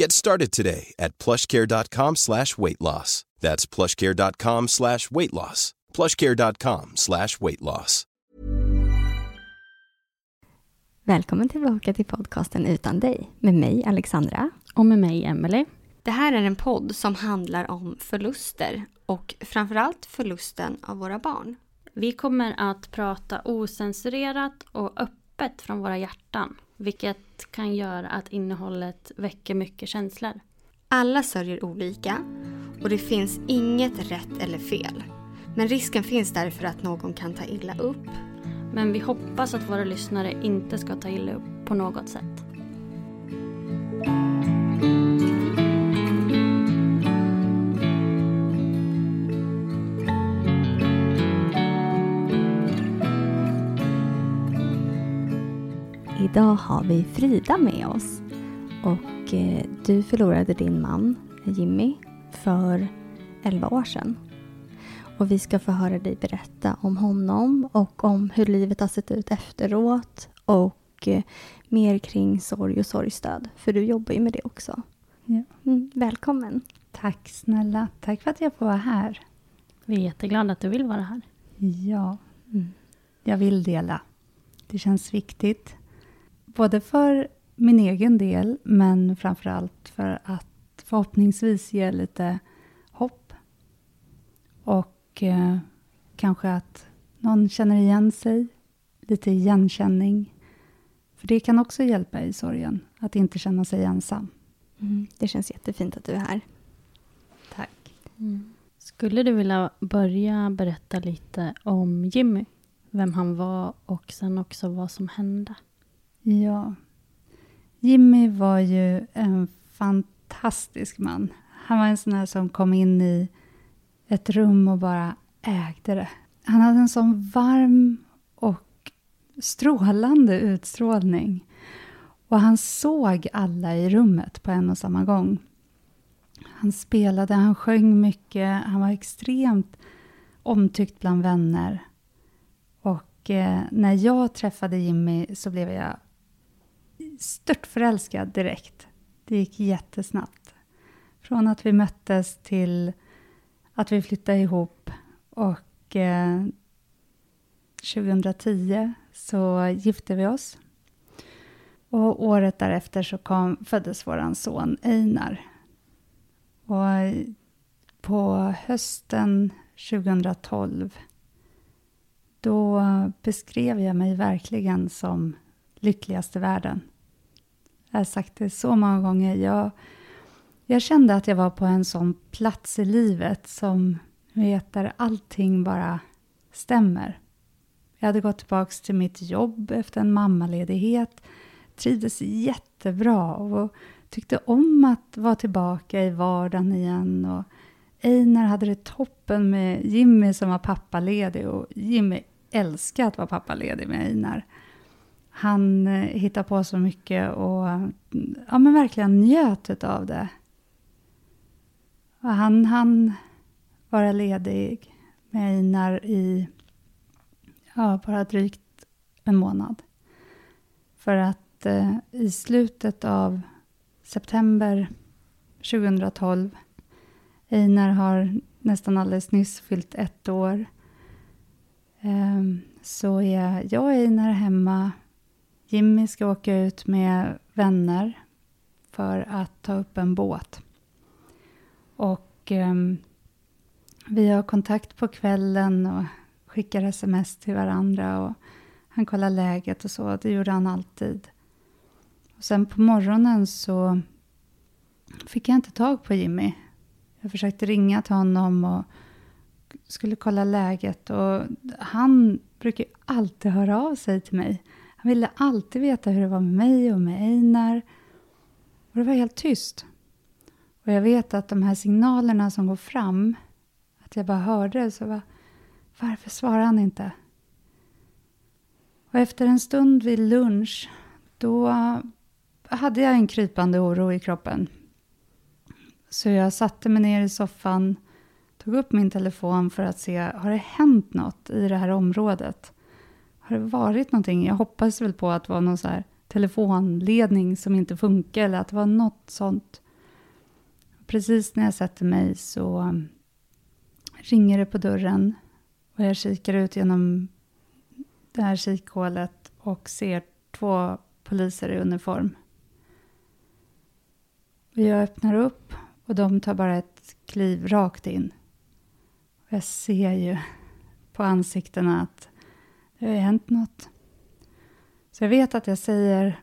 Get started today at plushcare.com slash weight loss. That's plushcare.com slash weight loss. plushcare.com slash weight loss. Välkommen tillbaka till podcasten Utan dig med mig Alexandra. Och med mig Emelie. Det här är en podd som handlar om förluster och framförallt förlusten av våra barn. Vi kommer att prata osensurerat och öppet från våra hjärtan. Vilket kan göra att innehållet väcker mycket känslor. Alla sörjer olika och det finns inget rätt eller fel. Men risken finns därför att någon kan ta illa upp. Men vi hoppas att våra lyssnare inte ska ta illa upp på något sätt. Idag har vi Frida med oss. Och eh, du förlorade din man Jimmy för 11 år sedan. Och vi ska få höra dig berätta om honom och om hur livet har sett ut efteråt och eh, mer kring sorg och sorgstöd. För du jobbar ju med det också. Ja. Mm, välkommen. Tack snälla. Tack för att jag får vara här. Vi är jätteglada att du vill vara här. Ja, Mm. jag vill dela. Det känns viktigt. Både för min egen del, men framför allt för att förhoppningsvis ge lite hopp. Och eh, kanske att någon känner igen sig. Lite igenkänning. För det kan också hjälpa i sorgen, att inte känna sig ensam. Mm, det känns jättefint att du är här. Tack. Skulle du vilja börja berätta lite om Jimmy? Vem han var och sen också vad som hände? Ja. Jimmy var ju en fantastisk man. Han var en sån här som kom in i ett rum och bara ägde det. Han hade en sån varm och strålande utstrålning. Och han såg alla i rummet på en och samma gång. Han spelade, han sjöng mycket, han var extremt omtyckt bland vänner. Och eh, när jag träffade Jimmy så blev jag störtförälskad direkt. Det gick jättesnabbt. Från att vi möttes till att vi flyttade ihop och eh, 2010 så gifte vi oss. Och året därefter så kom, föddes vår son Einar. Och på hösten 2012 då beskrev jag mig verkligen som lyckligast i världen. Jag har sagt det så många gånger. Jag, jag kände att jag var på en sån plats i livet som vet, där allting bara stämmer. Jag hade gått tillbaka till mitt jobb efter en mammaledighet. Trivdes jättebra och tyckte om att vara tillbaka i vardagen igen. Och Einar hade det toppen med Jimmy som var pappaledig och Jimmy älskade att vara pappaledig med Einar. Han hittar hittade på så mycket och ja, men verkligen njöt av det. Och han hann vara ledig med Einar i ja, bara drygt en månad. För att eh, i slutet av september 2012, Einar har nästan alldeles nyss fyllt ett år, eh, så är jag och Einar hemma. Jimmy ska åka ut med vänner för att ta upp en båt. Och eh, vi har kontakt på kvällen och skickar sms till varandra. Och han kollar läget och så. Det gjorde han alltid. Och sen på morgonen så fick jag inte tag på Jimmy. Jag försökte ringa till honom och skulle kolla läget. Och han brukar alltid höra av sig till mig. Han ville alltid veta hur det var med mig och med Einar. Och det var helt tyst. Och jag vet att de här signalerna som går fram, att jag bara hörde så var varför svarar han inte? Och efter en stund vid lunch, då hade jag en krypande oro i kroppen. Så jag satte mig ner i soffan, tog upp min telefon för att se, har det hänt något i det här området? Har det varit någonting? Jag hoppas väl på att det var någon så telefonledning som inte funkar eller att det var något sånt. Precis när jag sätter mig så um, ringer det på dörren och jag kikar ut genom det här kikhålet och ser två poliser i uniform. Och jag öppnar upp och de tar bara ett kliv rakt in. Och jag ser ju på ansiktena att det har ju hänt något. Så jag vet att jag säger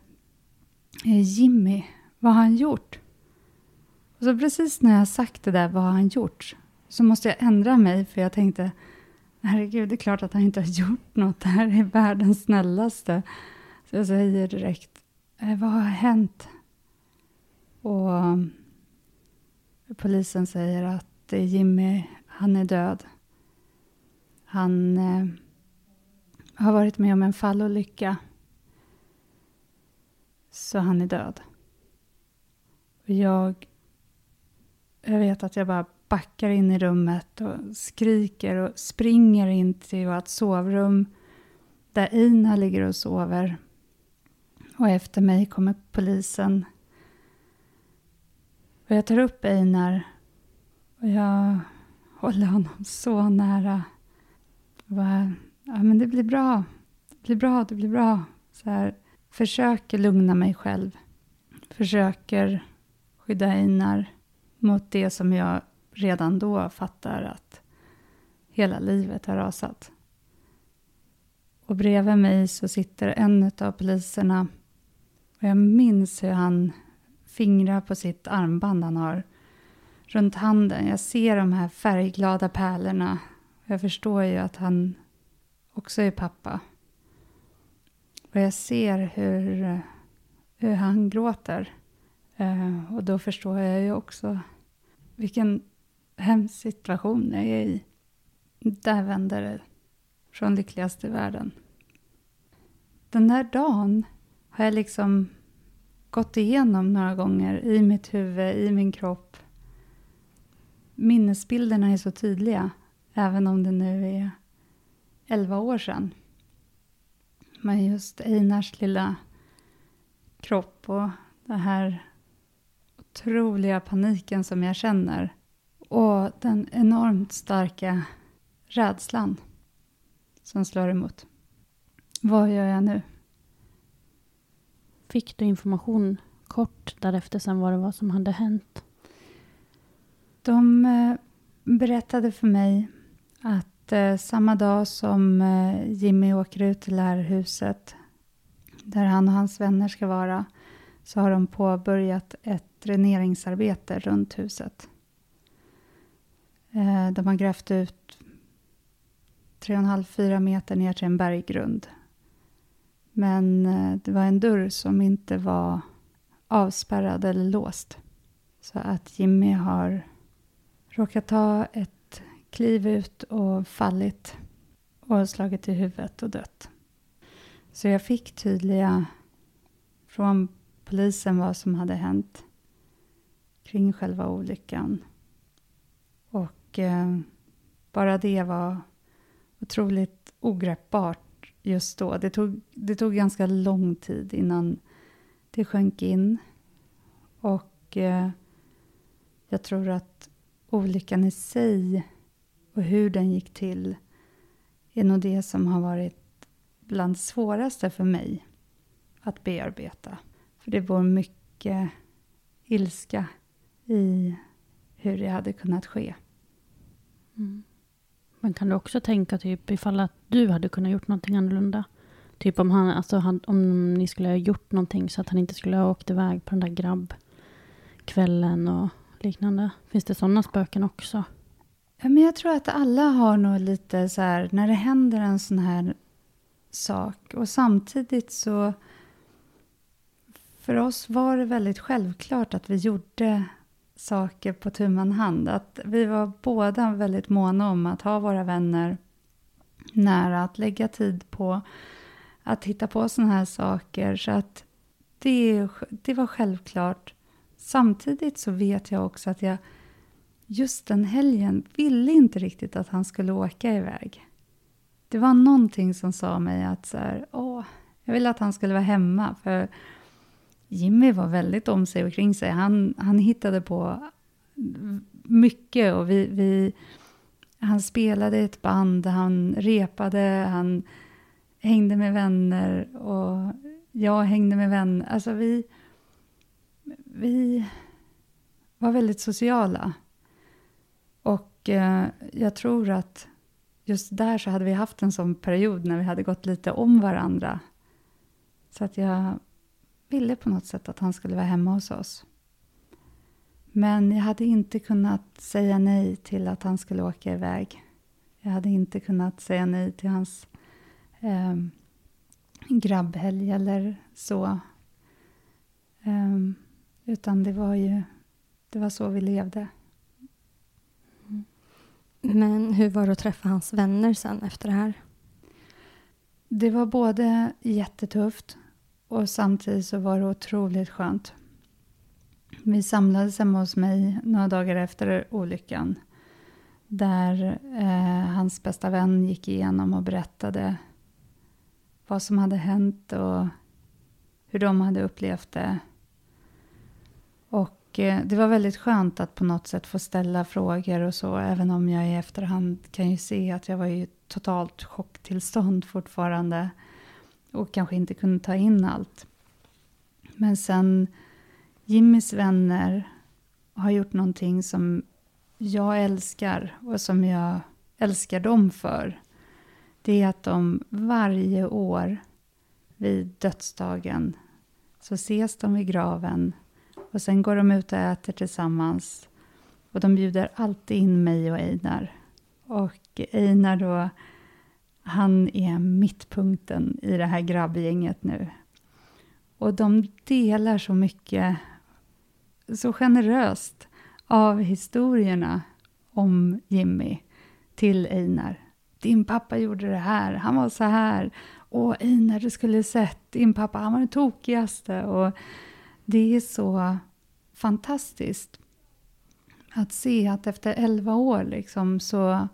eh, Jimmy, vad har han gjort? Och så precis när jag sagt det där, vad har han gjort? Så måste jag ändra mig för jag tänkte herregud, det är klart att han inte har gjort något. Det här är världens snällaste. Så jag säger direkt, eh, vad har hänt? Och eh, polisen säger att Jimmy, han är död. Han eh, har varit med om en fallolycka. Så han är död. Och jag, jag vet att jag bara backar in i rummet och skriker och springer in till vårt sovrum där Ina ligger och sover. Och efter mig kommer polisen. Och jag tar upp Einar och jag håller honom så nära. Och bara, ja men det blir bra. Det blir bra, det blir bra. Så här, försöker lugna mig själv. Försöker skydda Einar mot det som jag redan då fattar att hela livet har rasat. Och bredvid mig så sitter en av poliserna och jag minns hur han fingrar på sitt armband han har runt handen. Jag ser de här färgglada pärlorna. Jag förstår ju att han också är pappa. Och jag ser hur, hur han gråter. Eh, och då förstår jag ju också vilken hemsk situation jag är i. Där vänder det från lyckligaste världen. Den där dagen har jag liksom gått igenom några gånger i mitt huvud, i min kropp. Minnesbilderna är så tydliga, även om det nu är elva år sedan. Men just Einars lilla kropp och den här otroliga paniken som jag känner och den enormt starka rädslan som slår emot. Vad gör jag nu? Fick du information kort därefter sen vad det var som hade hänt? De eh, berättade för mig att eh, samma dag som eh, Jimmy åker ut till det här huset där han och hans vänner ska vara så har de påbörjat ett dräneringsarbete runt huset. Eh, de har grävt ut 3,5-4 meter ner till en berggrund. Men eh, det var en dörr som inte var avspärrad eller låst. Så att Jimmy har råkat ta ett kliv ut och fallit och slagit i huvudet och dött. Så jag fick tydliga från polisen vad som hade hänt kring själva olyckan. Och eh, bara det var otroligt ogreppbart just då. Det tog, det tog ganska lång tid innan det sjönk in. Och eh, jag tror att olyckan i sig och hur den gick till är nog det som har varit bland svåraste för mig att bearbeta. För det var mycket ilska i hur det hade kunnat ske. Mm. Men kan du också tänka typ ifall att du hade kunnat gjort någonting annorlunda? Typ om, han, alltså, han, om ni skulle ha gjort någonting så att han inte skulle ha åkt iväg på den där grabbkvällen och liknande. Finns det sådana spöken också? Ja, men jag tror att alla har nog lite så här, när det händer en sån här sak och samtidigt så för oss var det väldigt självklart att vi gjorde saker på tu man hand. Att vi var båda väldigt måna om att ha våra vänner nära, att lägga tid på att hitta på sådana här saker. Så att det, det var självklart. Samtidigt så vet jag också att jag just den helgen ville inte riktigt att han skulle åka iväg. Det var någonting som sa mig att så här, åh, jag ville att han skulle vara hemma. För Jimmy var väldigt om sig och kring sig. Han, han hittade på mycket och vi, vi, han spelade i ett band, han repade, han hängde med vänner och jag hängde med vänner. Alltså vi, vi var väldigt sociala. Och eh, jag tror att just där så hade vi haft en sån period när vi hade gått lite om varandra. Så att jag ville på något sätt att han skulle vara hemma hos oss. Men jag hade inte kunnat säga nej till att han skulle åka iväg. Jag hade inte kunnat säga nej till hans eh, grabbhelg eller så. Eh, utan det var ju det var så vi levde. Men hur var det att träffa hans vänner sen efter det här? Det var både jättetufft och samtidigt så var det otroligt skönt. Vi samlades hemma hos mig några dagar efter olyckan. Där eh, hans bästa vän gick igenom och berättade vad som hade hänt och hur de hade upplevt det. Och det var väldigt skönt att på något sätt få ställa frågor och så, även om jag i efterhand kan ju se att jag var i totalt chocktillstånd fortfarande och kanske inte kunde ta in allt. Men sen Jimmys vänner har gjort någonting som jag älskar och som jag älskar dem för. Det är att de varje år vid dödsdagen så ses de vid graven och sen går de ut och äter tillsammans. Och de bjuder alltid in mig och Einar. Och Einar då han är mittpunkten i det här grabbgänget nu. Och de delar så mycket, så generöst, av historierna om Jimmy till Einar. Din pappa gjorde det här, han var så här. Och Einar, du skulle sett, din pappa, han var den tokigaste. Och det är så fantastiskt att se att efter elva år liksom så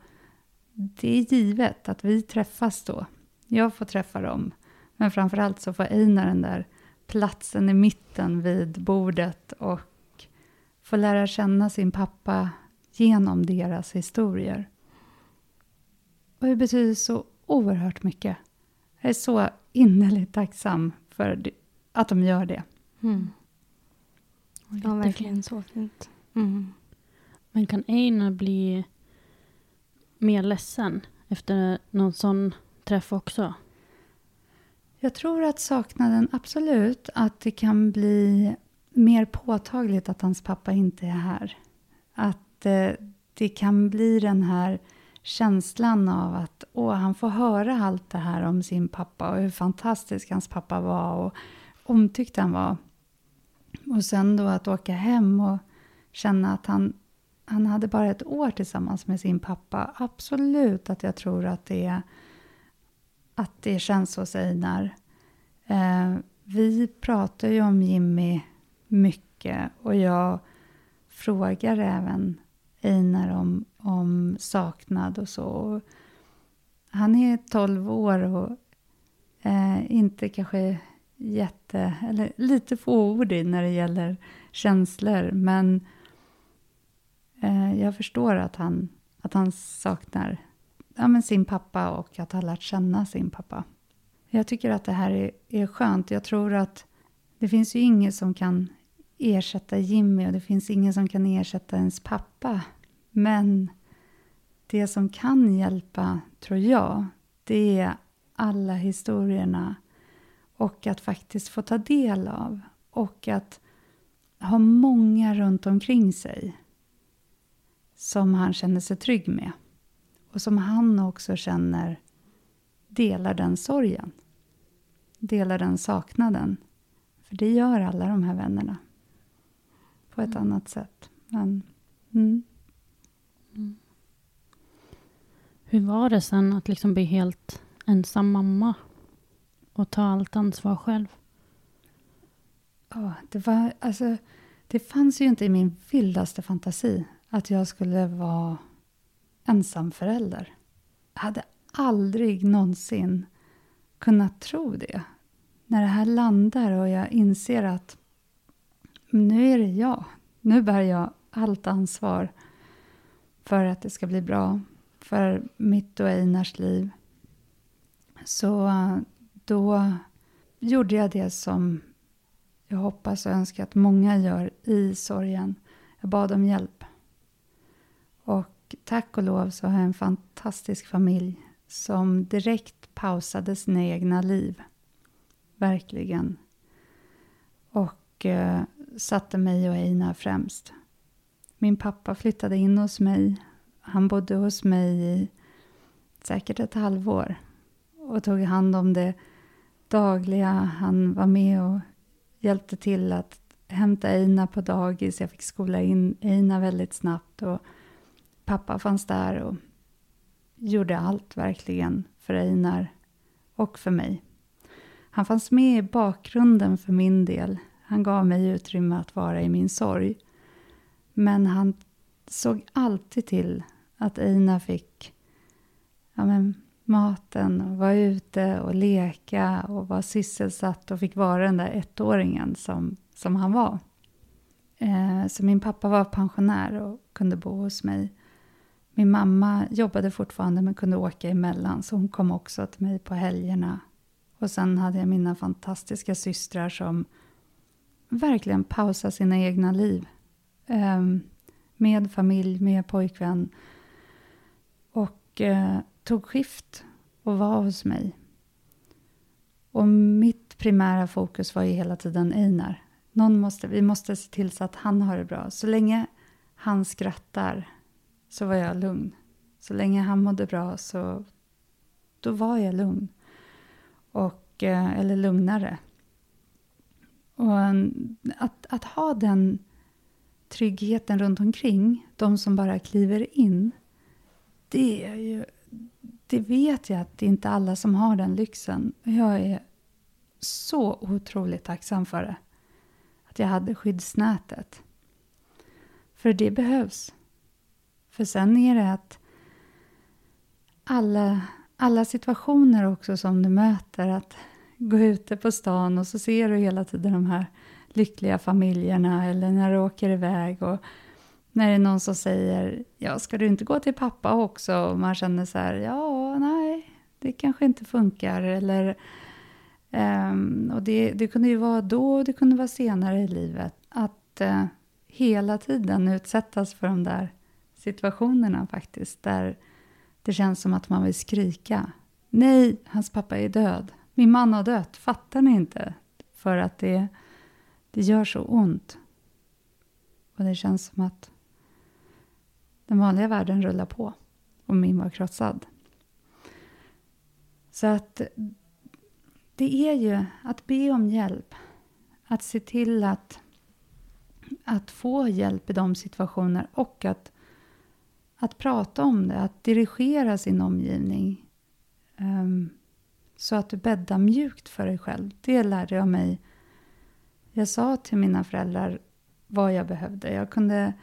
det är givet att vi träffas då. Jag får träffa dem. Men framförallt så får Einar den där platsen i mitten vid bordet och får lära känna sin pappa genom deras historier. Och det betyder så oerhört mycket. Jag är så innerligt tacksam för att de gör det. Mm. Ja, verkligen så fint. Mm. Men kan Einar bli mer ledsen efter någon sån träff också? Jag tror att saknaden, absolut, att det kan bli mer påtagligt att hans pappa inte är här. Att eh, det kan bli den här känslan av att åh, han får höra allt det här om sin pappa och hur fantastisk hans pappa var och omtyckt han var. Och sen då att åka hem och känna att han han hade bara ett år tillsammans med sin pappa. Absolut att jag tror att det, att det känns hos Einar. Eh, vi pratar ju om Jimmy mycket och jag frågar även Einar om, om saknad och så. Han är 12 år och Eh, inte kanske jätte, eller lite fåordig när det gäller känslor, men eh, jag förstår att han, att han saknar ja, men sin pappa och att ha lärt känna sin pappa. Jag tycker att det här är, är skönt. Jag tror att det finns ju ingen som kan ersätta Jimmy och det finns ingen som kan ersätta ens pappa. Men det som kan hjälpa, tror jag, det är alla historierna och att faktiskt få ta del av och att ha många runt omkring sig som han känner sig trygg med och som han också känner delar den sorgen. Delar den saknaden. För det gör alla de här vännerna. På ett mm. annat sätt. Men, mm. Mm. Hur var det sen att liksom bli helt ensam mamma? Och ta allt ansvar själv? Ja, det var alltså... Det fanns ju inte i min vildaste fantasi att jag skulle vara ensamförälder. Jag hade aldrig någonsin kunnat tro det. När det här landar och jag inser att nu är det jag. Nu bär jag allt ansvar för att det ska bli bra. För mitt och Einars liv. Så då gjorde jag det som jag hoppas och önskar att många gör i sorgen. Jag bad om hjälp. Och tack och lov så har jag en fantastisk familj som direkt pausade sina egna liv. Verkligen. Och eh, satte mig och Einar främst. Min pappa flyttade in hos mig. Han bodde hos mig i säkert ett halvår och tog hand om det dagliga. Han var med och hjälpte till att hämta Eina på dagis. Jag fick skola in Eina väldigt snabbt. Och pappa fanns där och gjorde allt verkligen för Einar och för mig. Han fanns med i bakgrunden för min del. Han gav mig utrymme att vara i min sorg. Men han såg alltid till att Eina fick ja men, maten och vara ute och leka och vara sysselsatt och fick vara den där ettåringen som, som han var. Eh, så min pappa var pensionär och kunde bo hos mig. Min mamma jobbade fortfarande men kunde åka emellan så hon kom också till mig på helgerna. Och sen hade jag mina fantastiska systrar som verkligen pausade sina egna liv. Eh, med familj, med pojkvän. Och eh, tog skift och var hos mig. Och mitt primära fokus var ju hela tiden Einar. Någon måste, vi måste se till så att han har det bra. Så länge han skrattar så var jag lugn. Så länge han mådde bra så då var jag lugn. Och, eh, eller lugnare. Och eh, att, att ha den tryggheten runt omkring, de som bara kliver in, det är ju det vet jag att det är inte alla som har den lyxen. Jag är så otroligt tacksam för det. Att jag hade skyddsnätet. För det behövs. För sen är det att alla, alla situationer också som du möter, att gå ute på stan och så ser du hela tiden de här lyckliga familjerna eller när du åker iväg och när det är någon som säger, ja, ska du inte gå till pappa också? Och man känner så här, ja, nej, det kanske inte funkar. Eller, um, och det, det kunde ju vara då, och det kunde vara senare i livet. Att uh, hela tiden utsättas för de där situationerna faktiskt. Där det känns som att man vill skrika. Nej, hans pappa är död. Min man har dött. Fattar ni inte? För att det, det gör så ont. Och det känns som att den vanliga världen rullar på och min var krossad. Så att det är ju att be om hjälp. Att se till att, att få hjälp i de situationer och att, att prata om det, att dirigera sin omgivning. Um, så att du bäddar mjukt för dig själv. Det lärde jag mig. Jag sa till mina föräldrar vad jag behövde. Jag kunde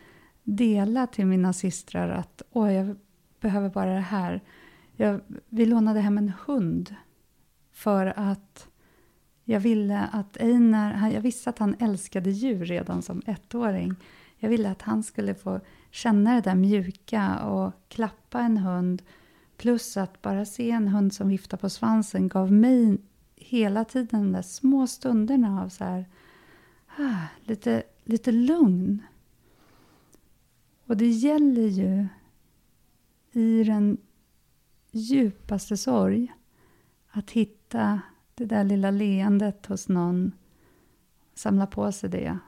dela till mina systrar att Åh, jag behöver bara det här. Jag, vi lånade hem en hund för att jag ville att Einar, jag visste att han älskade djur redan som ettåring. Jag ville att han skulle få känna det där mjuka och klappa en hund. Plus att bara se en hund som viftar på svansen gav mig hela tiden de där små stunderna av så här, ah, lite, lite lugn. Och det gäller ju i den djupaste sorg att hitta det där lilla leendet hos någon, samla på sig det.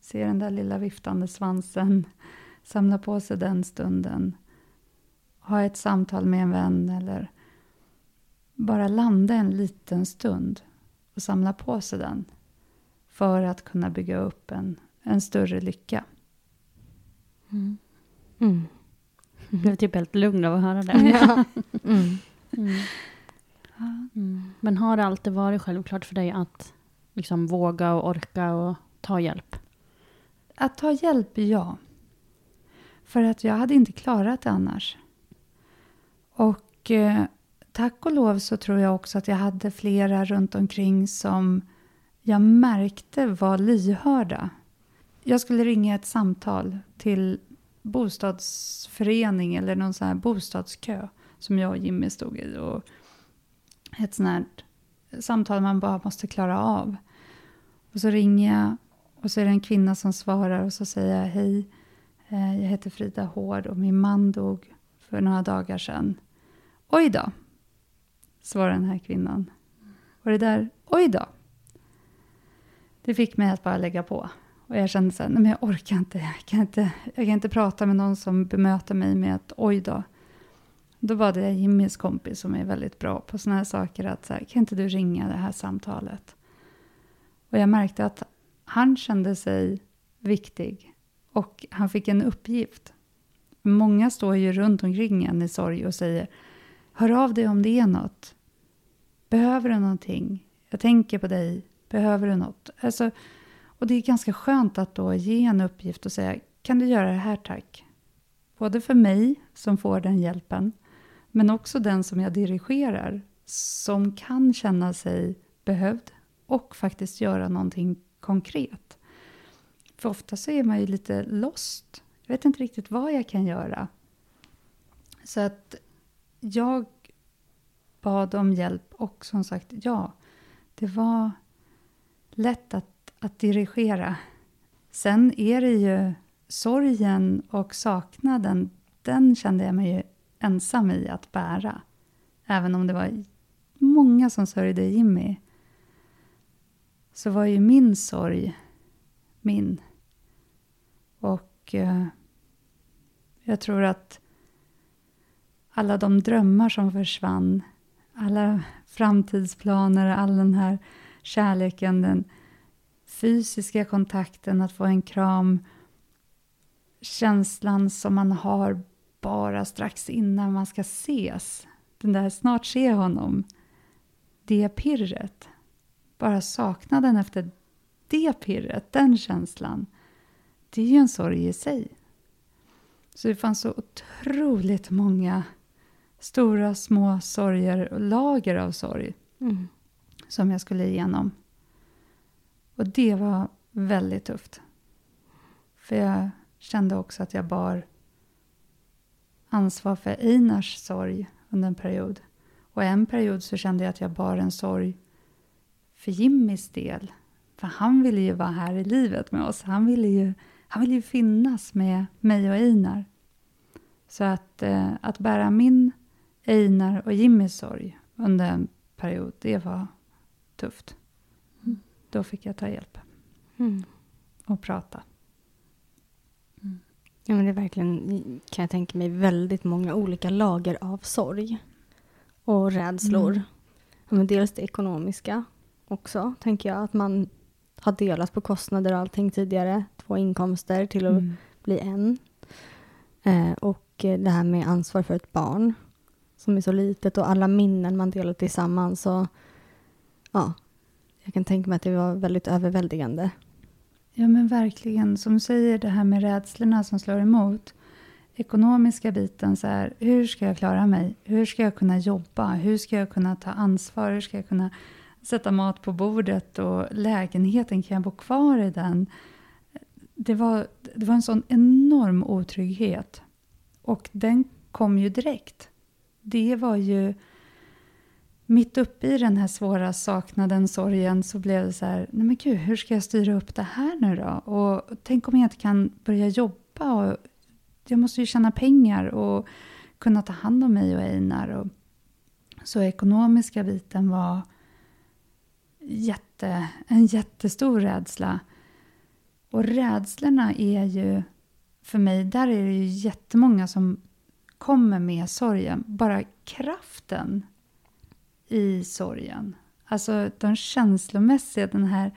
Se den där lilla viftande svansen, samla på sig den stunden. Ha ett samtal med en vän eller bara landa en liten stund och samla på sig den för att kunna bygga upp en, en större lycka. Mm. Mm. Jag blev typ helt lugn av att höra det. Ja. Mm. mm. Mm. Men har det alltid varit självklart för dig att liksom våga och orka och ta hjälp? Att ta hjälp, ja. För att jag hade inte klarat det annars. Och eh, tack och lov så tror jag också att jag hade flera runt omkring som jag märkte var lyhörda. Jag skulle ringa ett samtal till bostadsförening eller någon sån här bostadskö som jag och Jimmy stod i. Och ett sånt här samtal man bara måste klara av. Och så ringer jag och så är det en kvinna som svarar och så säger jag hej, eh, jag heter Frida Hård och min man dog för några dagar sedan. Oj då, svarar den här kvinnan. Och det där, oj då, det fick mig att bara lägga på. Och jag kände så här, nej men jag orkar inte jag, kan inte. jag kan inte prata med någon som bemöter mig med att oj då. Då bad jag Jimmys kompis som är väldigt bra på sådana här saker. Att så här, kan inte du ringa det här samtalet? Och jag märkte att han kände sig viktig. Och han fick en uppgift. Många står ju runt omkring en i sorg och säger Hör av dig om det är något. Behöver du någonting? Jag tänker på dig. Behöver du något? Alltså, och det är ganska skönt att då ge en uppgift och säga Kan du göra det här tack? Både för mig som får den hjälpen men också den som jag dirigerar som kan känna sig behövd och faktiskt göra någonting konkret. För ofta så är man ju lite lost. Jag vet inte riktigt vad jag kan göra. Så att jag bad om hjälp och som sagt, ja, det var lätt att, att dirigera. Sen är det ju sorgen och saknaden, den kände jag mig ju ensam i att bära. Även om det var många som sörjde Jimmy så var ju min sorg min. Och eh, jag tror att alla de drömmar som försvann, alla framtidsplaner, all den här kärleken, den fysiska kontakten, att få en kram, känslan som man har bara strax innan man ska ses. Den där snart se honom. Det pirret. Bara saknaden efter det pirret, den känslan. Det är ju en sorg i sig. Så det fanns så otroligt många stora, små sorger och lager av sorg mm. som jag skulle igenom. Och det var väldigt tufft. För jag kände också att jag bar ansvar för Einars sorg under en period. Och en period så kände jag att jag bar en sorg för Jimmys del. För han ville ju vara här i livet med oss. Han ville ju, han ville ju finnas med mig och Einar. Så att, eh, att bära min, Einar och Jimmys sorg under en period, det var tufft. Mm. Då fick jag ta hjälp. Mm. Och prata. Ja, men det är verkligen, kan jag tänka mig, väldigt många olika lager av sorg och rädslor. Mm. Ja, men dels det ekonomiska också, tänker jag. Att man har delat på kostnader och allting tidigare. Två inkomster till att mm. bli en. Eh, och det här med ansvar för ett barn som är så litet och alla minnen man delar tillsammans. Och, ja, jag kan tänka mig att det var väldigt överväldigande. Ja men verkligen, som du säger det här med rädslorna som slår emot. ekonomiska biten, så här, hur ska jag klara mig? Hur ska jag kunna jobba? Hur ska jag kunna ta ansvar? Hur ska jag kunna sätta mat på bordet? Och lägenheten, kan jag bo kvar i den? Det var, det var en sån enorm otrygghet. Och den kom ju direkt. Det var ju mitt uppe i den här svåra saknaden, sorgen, så blev det så här, nej men gud, hur ska jag styra upp det här nu då? Och tänk om jag inte kan börja jobba och jag måste ju tjäna pengar och kunna ta hand om mig och Einar. Och, så ekonomiska biten var jätte, en jättestor rädsla. Och rädslorna är ju, för mig, där är det ju jättemånga som kommer med sorgen. Bara kraften i sorgen. Alltså de känslomässiga, den här,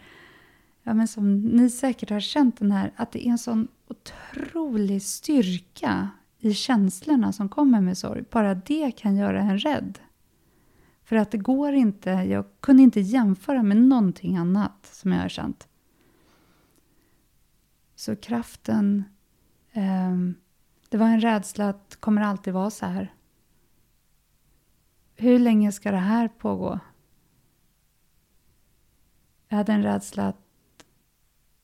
ja men som ni säkert har känt den här, att det är en sån otrolig styrka i känslorna som kommer med sorg. Bara det kan göra en rädd. För att det går inte, jag kunde inte jämföra med någonting annat som jag har känt. Så kraften, eh, det var en rädsla att det kommer alltid vara så här. Hur länge ska det här pågå? Jag hade en rädsla att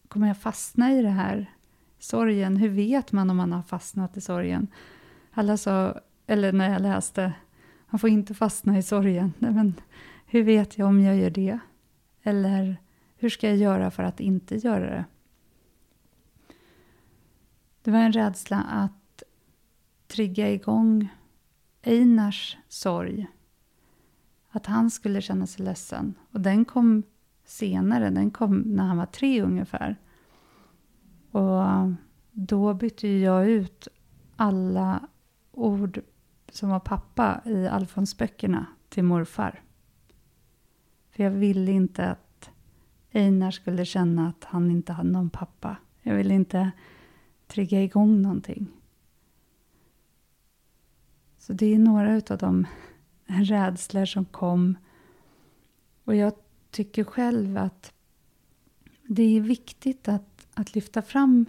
kommer jag fastna i det här? Sorgen, hur vet man om man har fastnat i sorgen? Alla sa, eller när jag läste, man får inte fastna i sorgen. Nej, men hur vet jag om jag gör det? Eller hur ska jag göra för att inte göra det? Det var en rädsla att trigga igång Einars sorg att han skulle känna sig ledsen. Och den kom senare, den kom när han var tre ungefär. Och då bytte jag ut alla ord som var pappa i Alfonsböckerna till morfar. För jag ville inte att Einar skulle känna att han inte hade någon pappa. Jag ville inte trigga igång någonting. Så det är några av de rädslor som kom. Och jag tycker själv att det är viktigt att, att lyfta fram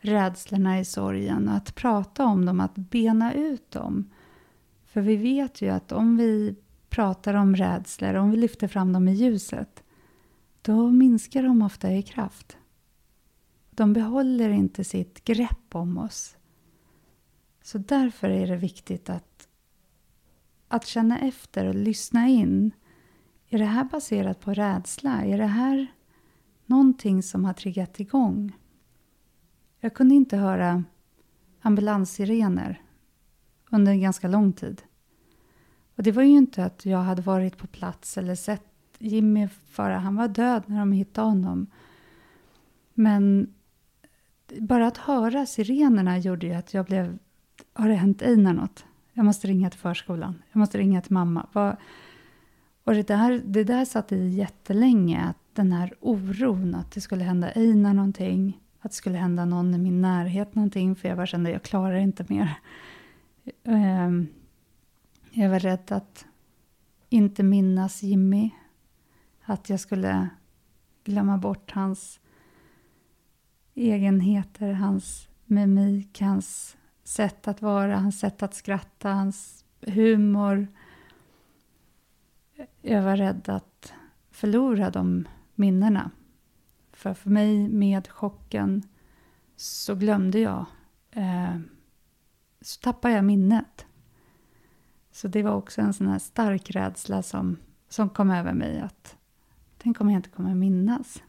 rädslorna i sorgen och att prata om dem, att bena ut dem. För vi vet ju att om vi pratar om rädslor, om vi lyfter fram dem i ljuset, då minskar de ofta i kraft. De behåller inte sitt grepp om oss. Så därför är det viktigt att att känna efter och lyssna in. Är det här baserat på rädsla? Är det här någonting som har triggat igång? Jag kunde inte höra ambulanssirener under en ganska lång tid. Och det var ju inte att jag hade varit på plats eller sett Jimmy fara. Han var död när de hittade honom. Men bara att höra sirenerna gjorde ju att jag blev... Har det hänt Einar något? Jag måste ringa till förskolan. Jag måste ringa till mamma. Och det där, det där satt i jättelänge. Att den här oron att det skulle hända Einar någonting. Att det skulle hända någon i min närhet någonting. För jag bara kände att jag klarar inte mer. Ehm, jag var rädd att inte minnas Jimmy. Att jag skulle glömma bort hans egenheter, hans mimik, hans sätt att vara, hans sätt att skratta, hans humor. Jag var rädd att förlora de minnena. För för mig, med chocken, så glömde jag. Eh, så tappade jag minnet. Så det var också en sån här stark rädsla som, som kom över mig. att Tänk om jag inte kommer minnas.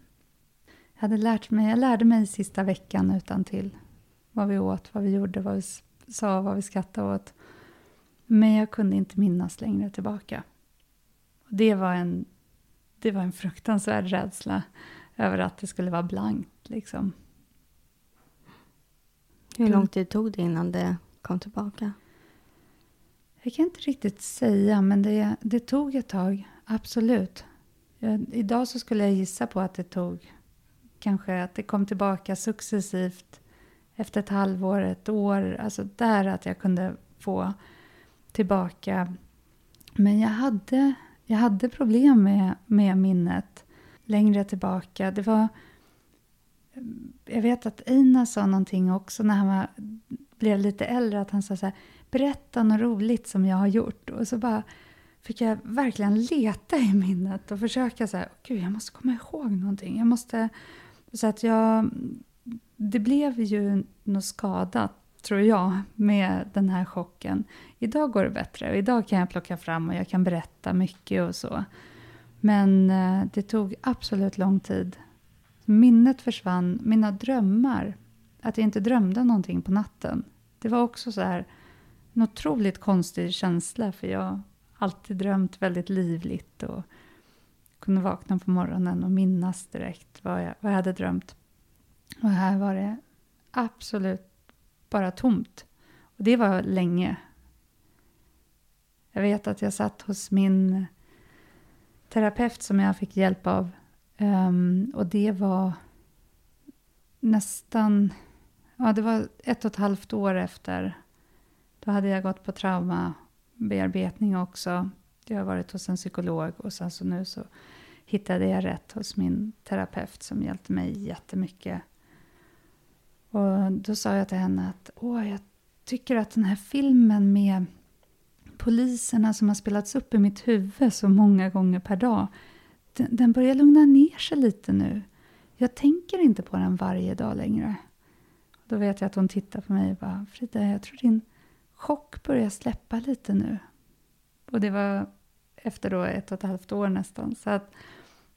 Jag, hade lärt mig, jag lärde mig sista veckan utan till vad vi åt, vad vi gjorde, vad vi sa, vad vi skrattade åt. Men jag kunde inte minnas längre tillbaka. Det var en, det var en fruktansvärd rädsla över att det skulle vara blankt. Liksom. Hur lång tid tog det innan det kom tillbaka? Jag kan inte riktigt säga, men det, det tog ett tag. Absolut. Jag, idag så skulle jag gissa på att det tog kanske att det kom tillbaka successivt efter ett halvår, ett år, alltså där att jag kunde få tillbaka. Men jag hade, jag hade problem med, med minnet längre tillbaka. Det var... Jag vet att Ina sa någonting också när han var, blev lite äldre att han sa så här, berätta något roligt som jag har gjort. Och så bara fick jag verkligen leta i minnet och försöka så här, gud jag måste komma ihåg någonting. Jag måste, så att jag, det blev ju något skadat tror jag, med den här chocken. Idag går det bättre och idag kan jag plocka fram och jag kan berätta mycket och så. Men eh, det tog absolut lång tid. Minnet försvann, mina drömmar, att jag inte drömde någonting på natten. Det var också så här en otroligt konstig känsla för jag har alltid drömt väldigt livligt och kunde vakna på morgonen och minnas direkt vad jag, vad jag hade drömt. Och här var det absolut bara tomt. Och det var länge. Jag vet att jag satt hos min terapeut som jag fick hjälp av. Um, och det var nästan, ja det var ett och ett halvt år efter. Då hade jag gått på traumabearbetning också. Jag har varit hos en psykolog och sen så nu så hittade jag rätt hos min terapeut som hjälpte mig jättemycket. Och då sa jag till henne att Åh, jag tycker att den här filmen med poliserna som har spelats upp i mitt huvud så många gånger per dag, den, den börjar lugna ner sig lite nu. Jag tänker inte på den varje dag längre. Då vet jag att hon tittar på mig och bara, Frida, jag tror din chock börjar släppa lite nu. Och det var efter då ett och ett halvt år nästan. Så att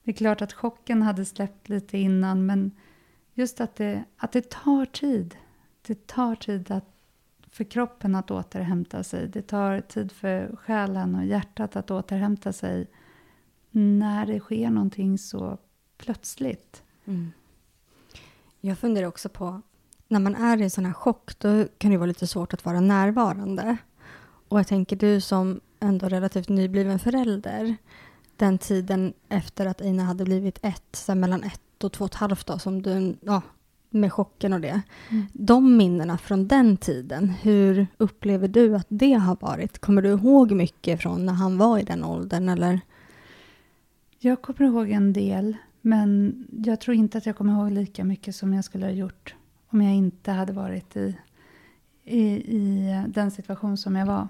det är klart att chocken hade släppt lite innan, men just att det, att det tar tid. Det tar tid att, för kroppen att återhämta sig. Det tar tid för själen och hjärtat att återhämta sig när det sker någonting så plötsligt. Mm. Jag funderar också på, när man är i en sån här chock, då kan det vara lite svårt att vara närvarande. Och jag tänker du som ändå relativt nybliven förälder, den tiden efter att Ina hade blivit ett, så mellan ett och två och ett halvt då, som du, ja, med chocken och det. Mm. De minnena från den tiden, hur upplever du att det har varit? Kommer du ihåg mycket från när han var i den åldern eller? Jag kommer ihåg en del, men jag tror inte att jag kommer ihåg lika mycket som jag skulle ha gjort om jag inte hade varit i, i, i den situation som jag var.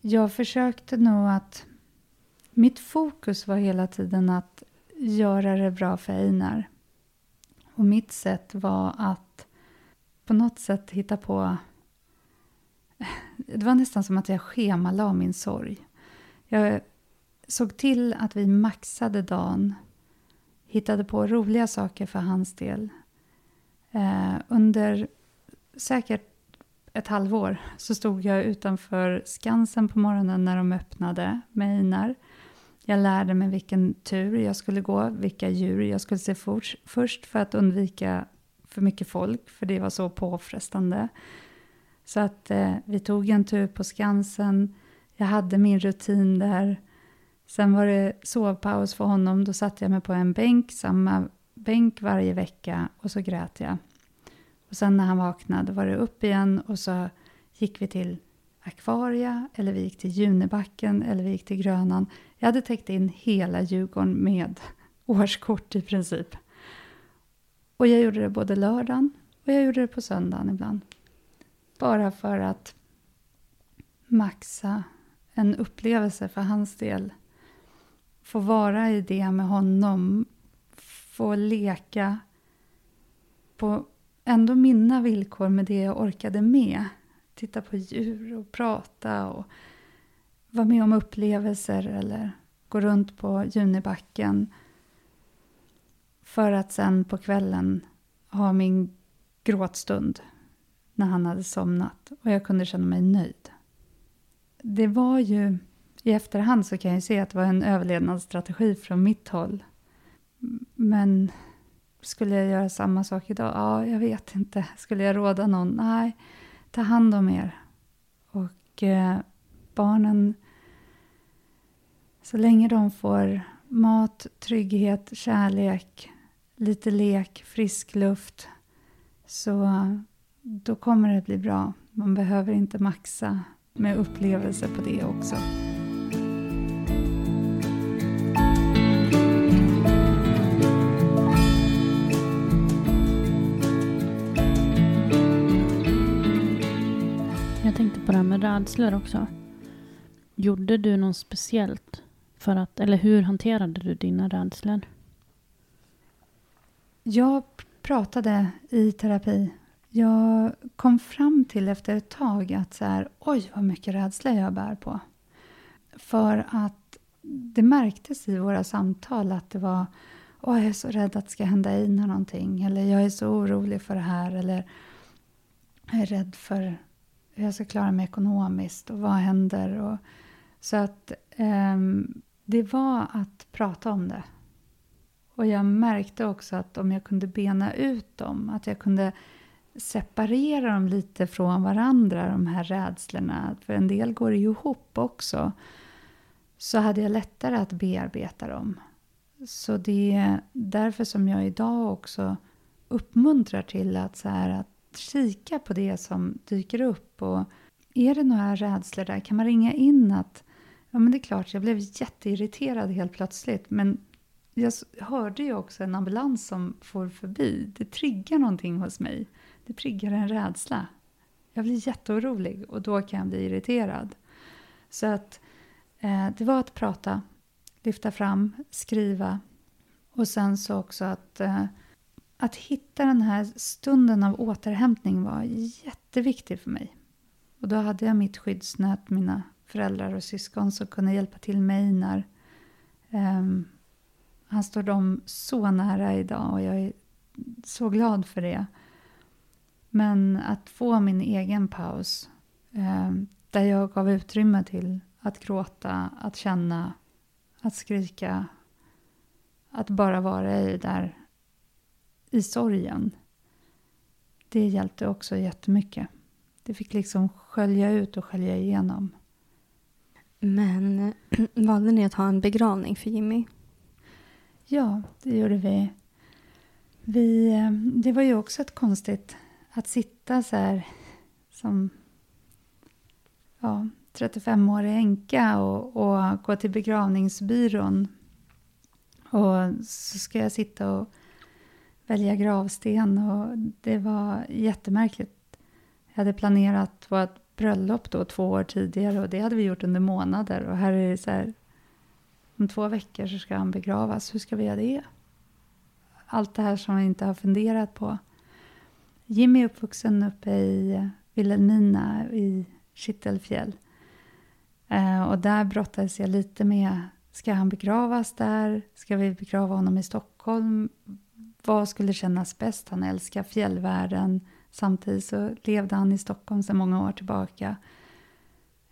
Jag försökte nog att... Mitt fokus var hela tiden att göra det bra för Einar. Och mitt sätt var att på något sätt hitta på... Det var nästan som att jag schemalade min sorg. Jag såg till att vi maxade dagen. Hittade på roliga saker för hans del. Eh, under säkert ett halvår så stod jag utanför Skansen på morgonen när de öppnade med Einar. Jag lärde mig vilken tur jag skulle gå, vilka djur jag skulle se först för att undvika för mycket folk, för det var så påfrestande. Så att eh, vi tog en tur på Skansen, jag hade min rutin där. Sen var det sovpaus för honom, då satte jag mig på en bänk, samma bänk varje vecka och så grät jag. Och sen när han vaknade var det upp igen och så gick vi till Akvaria, eller vi gick till Junibacken, eller vi gick till Grönan. Jag hade täckt in hela Djurgården med årskort i princip. Och jag gjorde det både lördagen och jag gjorde det på söndagen ibland. Bara för att maxa en upplevelse för hans del. Få vara i det med honom. Få leka på ändå mina villkor med det jag orkade med titta på djur och prata och vara med om upplevelser eller gå runt på Junibacken för att sen på kvällen ha min gråtstund när han hade somnat och jag kunde känna mig nöjd. Det var ju, i efterhand så kan jag se att det var en överlevnadsstrategi från mitt håll. Men skulle jag göra samma sak idag? Ja, jag vet inte. Skulle jag råda någon? Nej, ta hand om er. Och eh, barnen, så länge de får mat, trygghet, kärlek, lite lek, frisk luft, så då kommer det bli bra. Man behöver inte maxa med upplevelser på det också. Rädslor också. Gjorde du något speciellt för att, eller hur hanterade du dina rädslor? Jag pratade i terapi. Jag kom fram till efter ett tag att så här, oj vad mycket rädsla jag bär på. För att det märktes i våra samtal att det var Åh, jag är så rädd att det ska hända Ina någonting. Eller jag är så orolig för det här. Eller jag är rädd för hur jag ska klara mig ekonomiskt och vad händer. Och, så att um, det var att prata om det. Och jag märkte också att om jag kunde bena ut dem, att jag kunde separera dem lite från varandra, de här rädslorna, för en del går ju ihop också, så hade jag lättare att bearbeta dem. Så det är därför som jag idag också uppmuntrar till att, så här, att kika på det som dyker upp. Och är det några rädslor där kan man ringa in att ja men det är klart, jag blev jätteirriterad helt plötsligt men jag hörde ju också en ambulans som får förbi. Det triggar någonting hos mig. Det triggar en rädsla. Jag blir jätteorolig och då kan jag bli irriterad. Så att eh, det var att prata lyfta fram, skriva. Och sen så också att, eh, att hitta den här stunden av återhämtning var jätteviktig för mig. Och då hade jag mitt skyddsnät, mina föräldrar och syskon som kunde hjälpa till mig när um, han står dem så nära idag och jag är så glad för det. Men att få min egen paus um, där jag gav utrymme till att gråta, att känna att skrika, att bara vara i där i sorgen. Det hjälpte också jättemycket. Det fick liksom skölja ut och skölja igenom. Men valde ni att ha en begravning för Jimmy? Ja, det gjorde vi. vi. Eh, det var ju också ett konstigt att sitta så här som ja, 35-årig änka och, och gå till begravningsbyrån. Och så ska jag sitta och välja gravsten och det var jättemärkligt. Jag hade planerat vårt bröllop då två år tidigare och det hade vi gjort under månader och här är det så här om två veckor så ska han begravas. Hur ska vi göra det? Allt det här som vi inte har funderat på. Jimmy är uppvuxen uppe i Vilhelmina i Kittelfjäll. Eh, och där brottades jag lite med, ska han begravas där? Ska vi begrava honom i Stockholm? Vad skulle kännas bäst? Han älskar fjällvärlden. Samtidigt så levde han i Stockholm sedan många år tillbaka.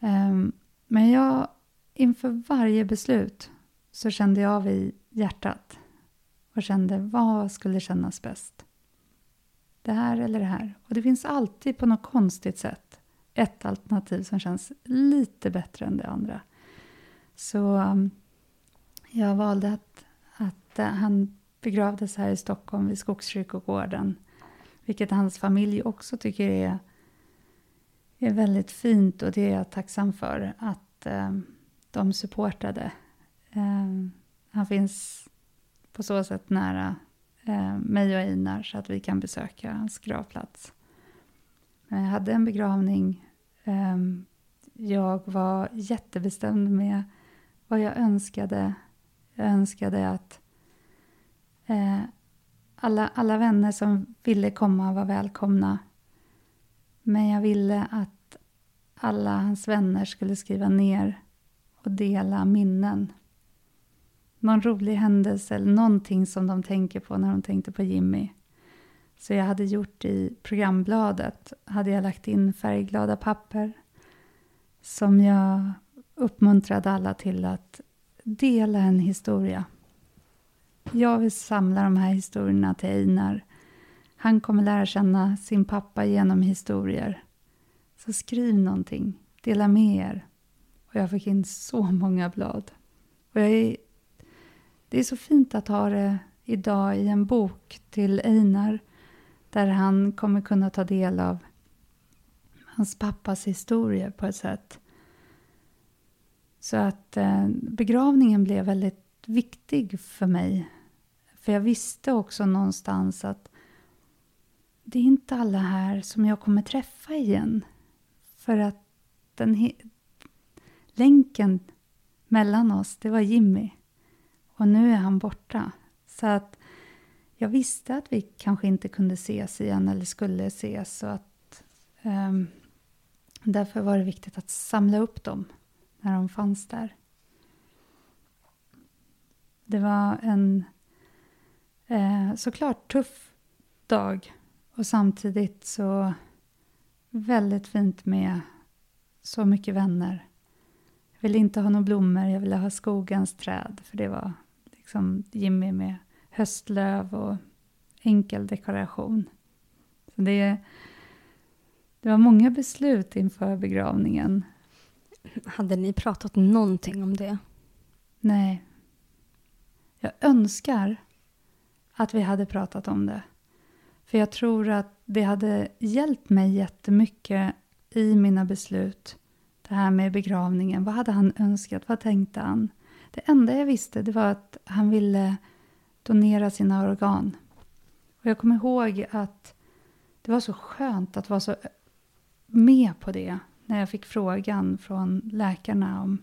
Ehm, men jag, inför varje beslut så kände jag av i hjärtat och kände vad skulle kännas bäst? Det här eller det här? Och det finns alltid på något konstigt sätt ett alternativ som känns lite bättre än det andra. Så um, jag valde att, att uh, han begravdes här i Stockholm vid Skogskyrkogården. Vilket hans familj också tycker är, är väldigt fint och det är jag tacksam för att eh, de supportade. Eh, han finns på så sätt nära eh, mig och Einar så att vi kan besöka hans gravplats. Eh, jag hade en begravning eh, jag var jättebestämd med vad jag önskade. Jag önskade att eh, Eh, alla, alla vänner som ville komma var välkomna. Men jag ville att alla hans vänner skulle skriva ner och dela minnen. Någon rolig händelse eller någonting som de tänker på när de tänkte på Jimmy. Så jag hade gjort i programbladet, hade jag lagt in färgglada papper som jag uppmuntrade alla till att dela en historia. Jag vill samla de här historierna till Einar. Han kommer lära känna sin pappa genom historier. Så skriv någonting, dela med er. Och jag fick in så många blad. Och jag är, det är så fint att ha det idag i en bok till Einar där han kommer kunna ta del av hans pappas historier på ett sätt. Så att eh, begravningen blev väldigt viktig för mig. För jag visste också någonstans att det är inte alla här som jag kommer träffa igen. För att den länken mellan oss, det var Jimmy. Och nu är han borta. Så att jag visste att vi kanske inte kunde ses igen eller skulle ses. Så att, um, därför var det viktigt att samla upp dem när de fanns där. Det var en eh, såklart tuff dag och samtidigt så väldigt fint med så mycket vänner. Jag ville inte ha några blommor, jag ville ha skogens träd för det var liksom Jimmy med höstlöv och enkel dekoration. Så det, det var många beslut inför begravningen. Hade ni pratat någonting om det? Nej. Jag önskar att vi hade pratat om det. För jag tror att det hade hjälpt mig jättemycket i mina beslut. Det här med begravningen. Vad hade han önskat? Vad tänkte han? Det enda jag visste det var att han ville donera sina organ. Och jag kommer ihåg att det var så skönt att vara så med på det när jag fick frågan från läkarna om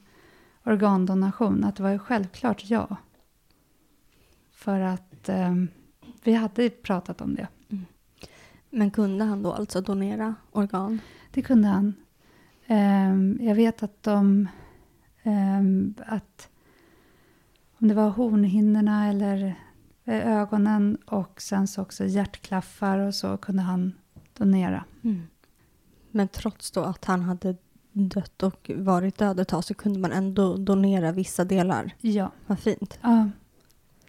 organdonation. Att det var ju självklart ja. För att eh, vi hade pratat om det. Mm. Men kunde han då alltså donera organ? Det kunde han. Eh, jag vet att de... Eh, att om det var hornhinnorna eller eh, ögonen och sen så också hjärtklaffar och så kunde han donera. Mm. Men trots då att han hade dött och varit död ett tag så kunde man ändå donera vissa delar? Ja. Vad fint. Ja.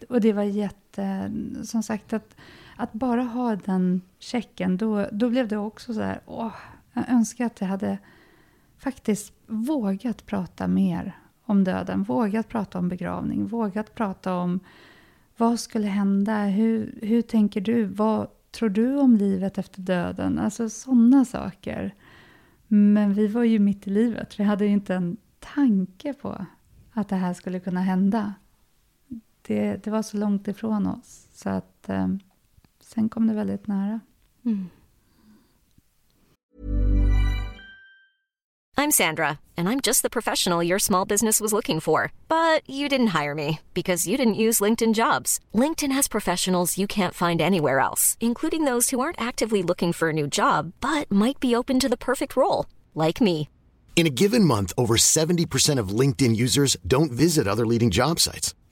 Och det var jätte... Som sagt, att, att bara ha den checken, då, då blev det också så här... Åh, jag önskar att jag hade faktiskt vågat prata mer om döden, vågat prata om begravning, vågat prata om vad skulle hända, hur, hur tänker du, vad tror du om livet efter döden? Alltså sådana saker. Men vi var ju mitt i livet, vi hade ju inte en tanke på att det här skulle kunna hända. Det, det var så långt ifrån oss, så att eh, sen kom det väldigt nära. Mm. I'm Sandra, and I'm just the professional your small business was looking for. But you didn't hire me because you didn't use LinkedIn jobs. LinkedIn has professionals you can't find anywhere else, including those who aren't actively looking for a new job but might be open to the perfect role, like me. In a given month, over 70% of LinkedIn users don't visit other leading job sites.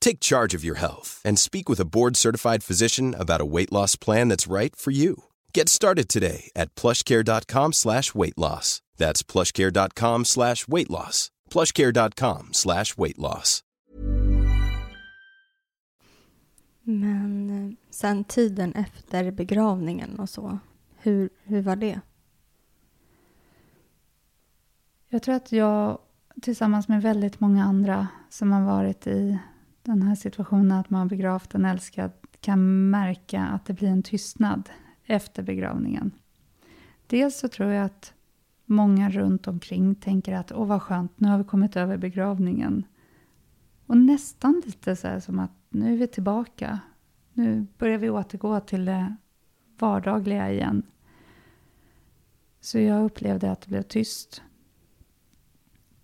Take charge of your health and speak with a board-certified physician about a weight loss plan that's right for you. Get started today at plushcare.com slash weight loss. That's plushcare.com slash weight loss. plushcare.com slash weight loss. Men eh, sen tiden efter begravningen och så, hur, hur var det? Jag tror att jag tillsammans med väldigt många andra som har varit i den här situationen att man har begravt en älskad kan märka att det blir en tystnad efter begravningen. Dels så tror jag att många runt omkring tänker att åh vad skönt, nu har vi kommit över begravningen. Och nästan lite så här som att nu är vi tillbaka. Nu börjar vi återgå till det vardagliga igen. Så jag upplevde att det blev tyst.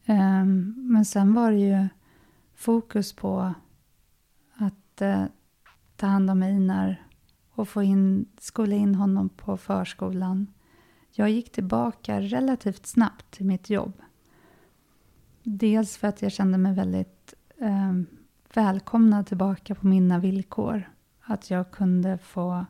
Ehm, men sen var det ju fokus på att eh, ta hand om Einar och få in, skola in honom på förskolan. Jag gick tillbaka relativt snabbt till mitt jobb. Dels för att jag kände mig väldigt eh, välkomnad tillbaka på mina villkor. Att jag kunde få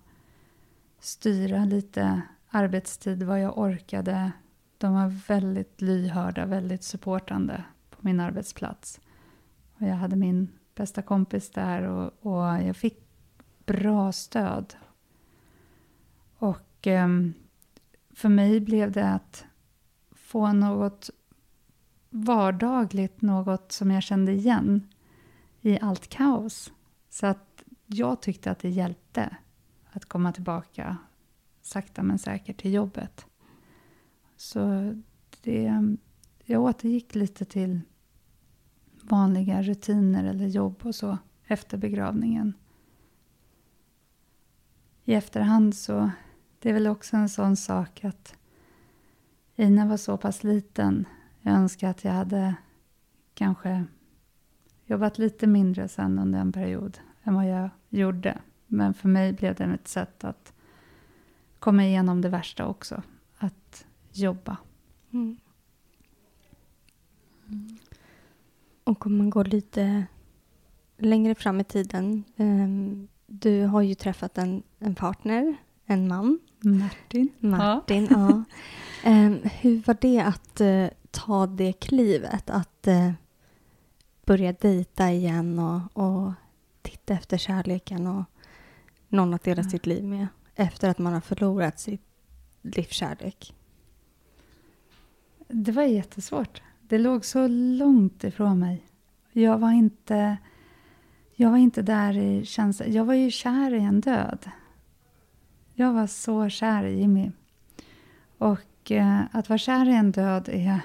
styra lite arbetstid, vad jag orkade. De var väldigt lyhörda, väldigt supportande på min arbetsplats. Och jag hade min bästa kompis där och, och jag fick bra stöd. Och eh, för mig blev det att få något vardagligt, något som jag kände igen. i allt kaos. Så att jag tyckte att det hjälpte att komma tillbaka sakta men säkert till jobbet. Så det, jag återgick lite till vanliga rutiner eller jobb och så efter begravningen. I efterhand så, det är väl också en sån sak att Ina var så pass liten. Jag önskar att jag hade kanske jobbat lite mindre sen under en period än vad jag gjorde. Men för mig blev det ett sätt att komma igenom det värsta också. Att jobba. Mm. Mm. Och om man går lite längre fram i tiden. Um, du har ju träffat en, en partner, en man. Martin. Martin, ja. ja. Um, hur var det att uh, ta det klivet? Att uh, börja dejta igen och, och titta efter kärleken och någon att dela mm. sitt liv med efter att man har förlorat sitt livskärlek? Det var jättesvårt. Det låg så långt ifrån mig. Jag var inte, jag var inte där i känslan. Jag var ju kär i en död. Jag var så kär i Jimmy. Och eh, att vara kär i en död är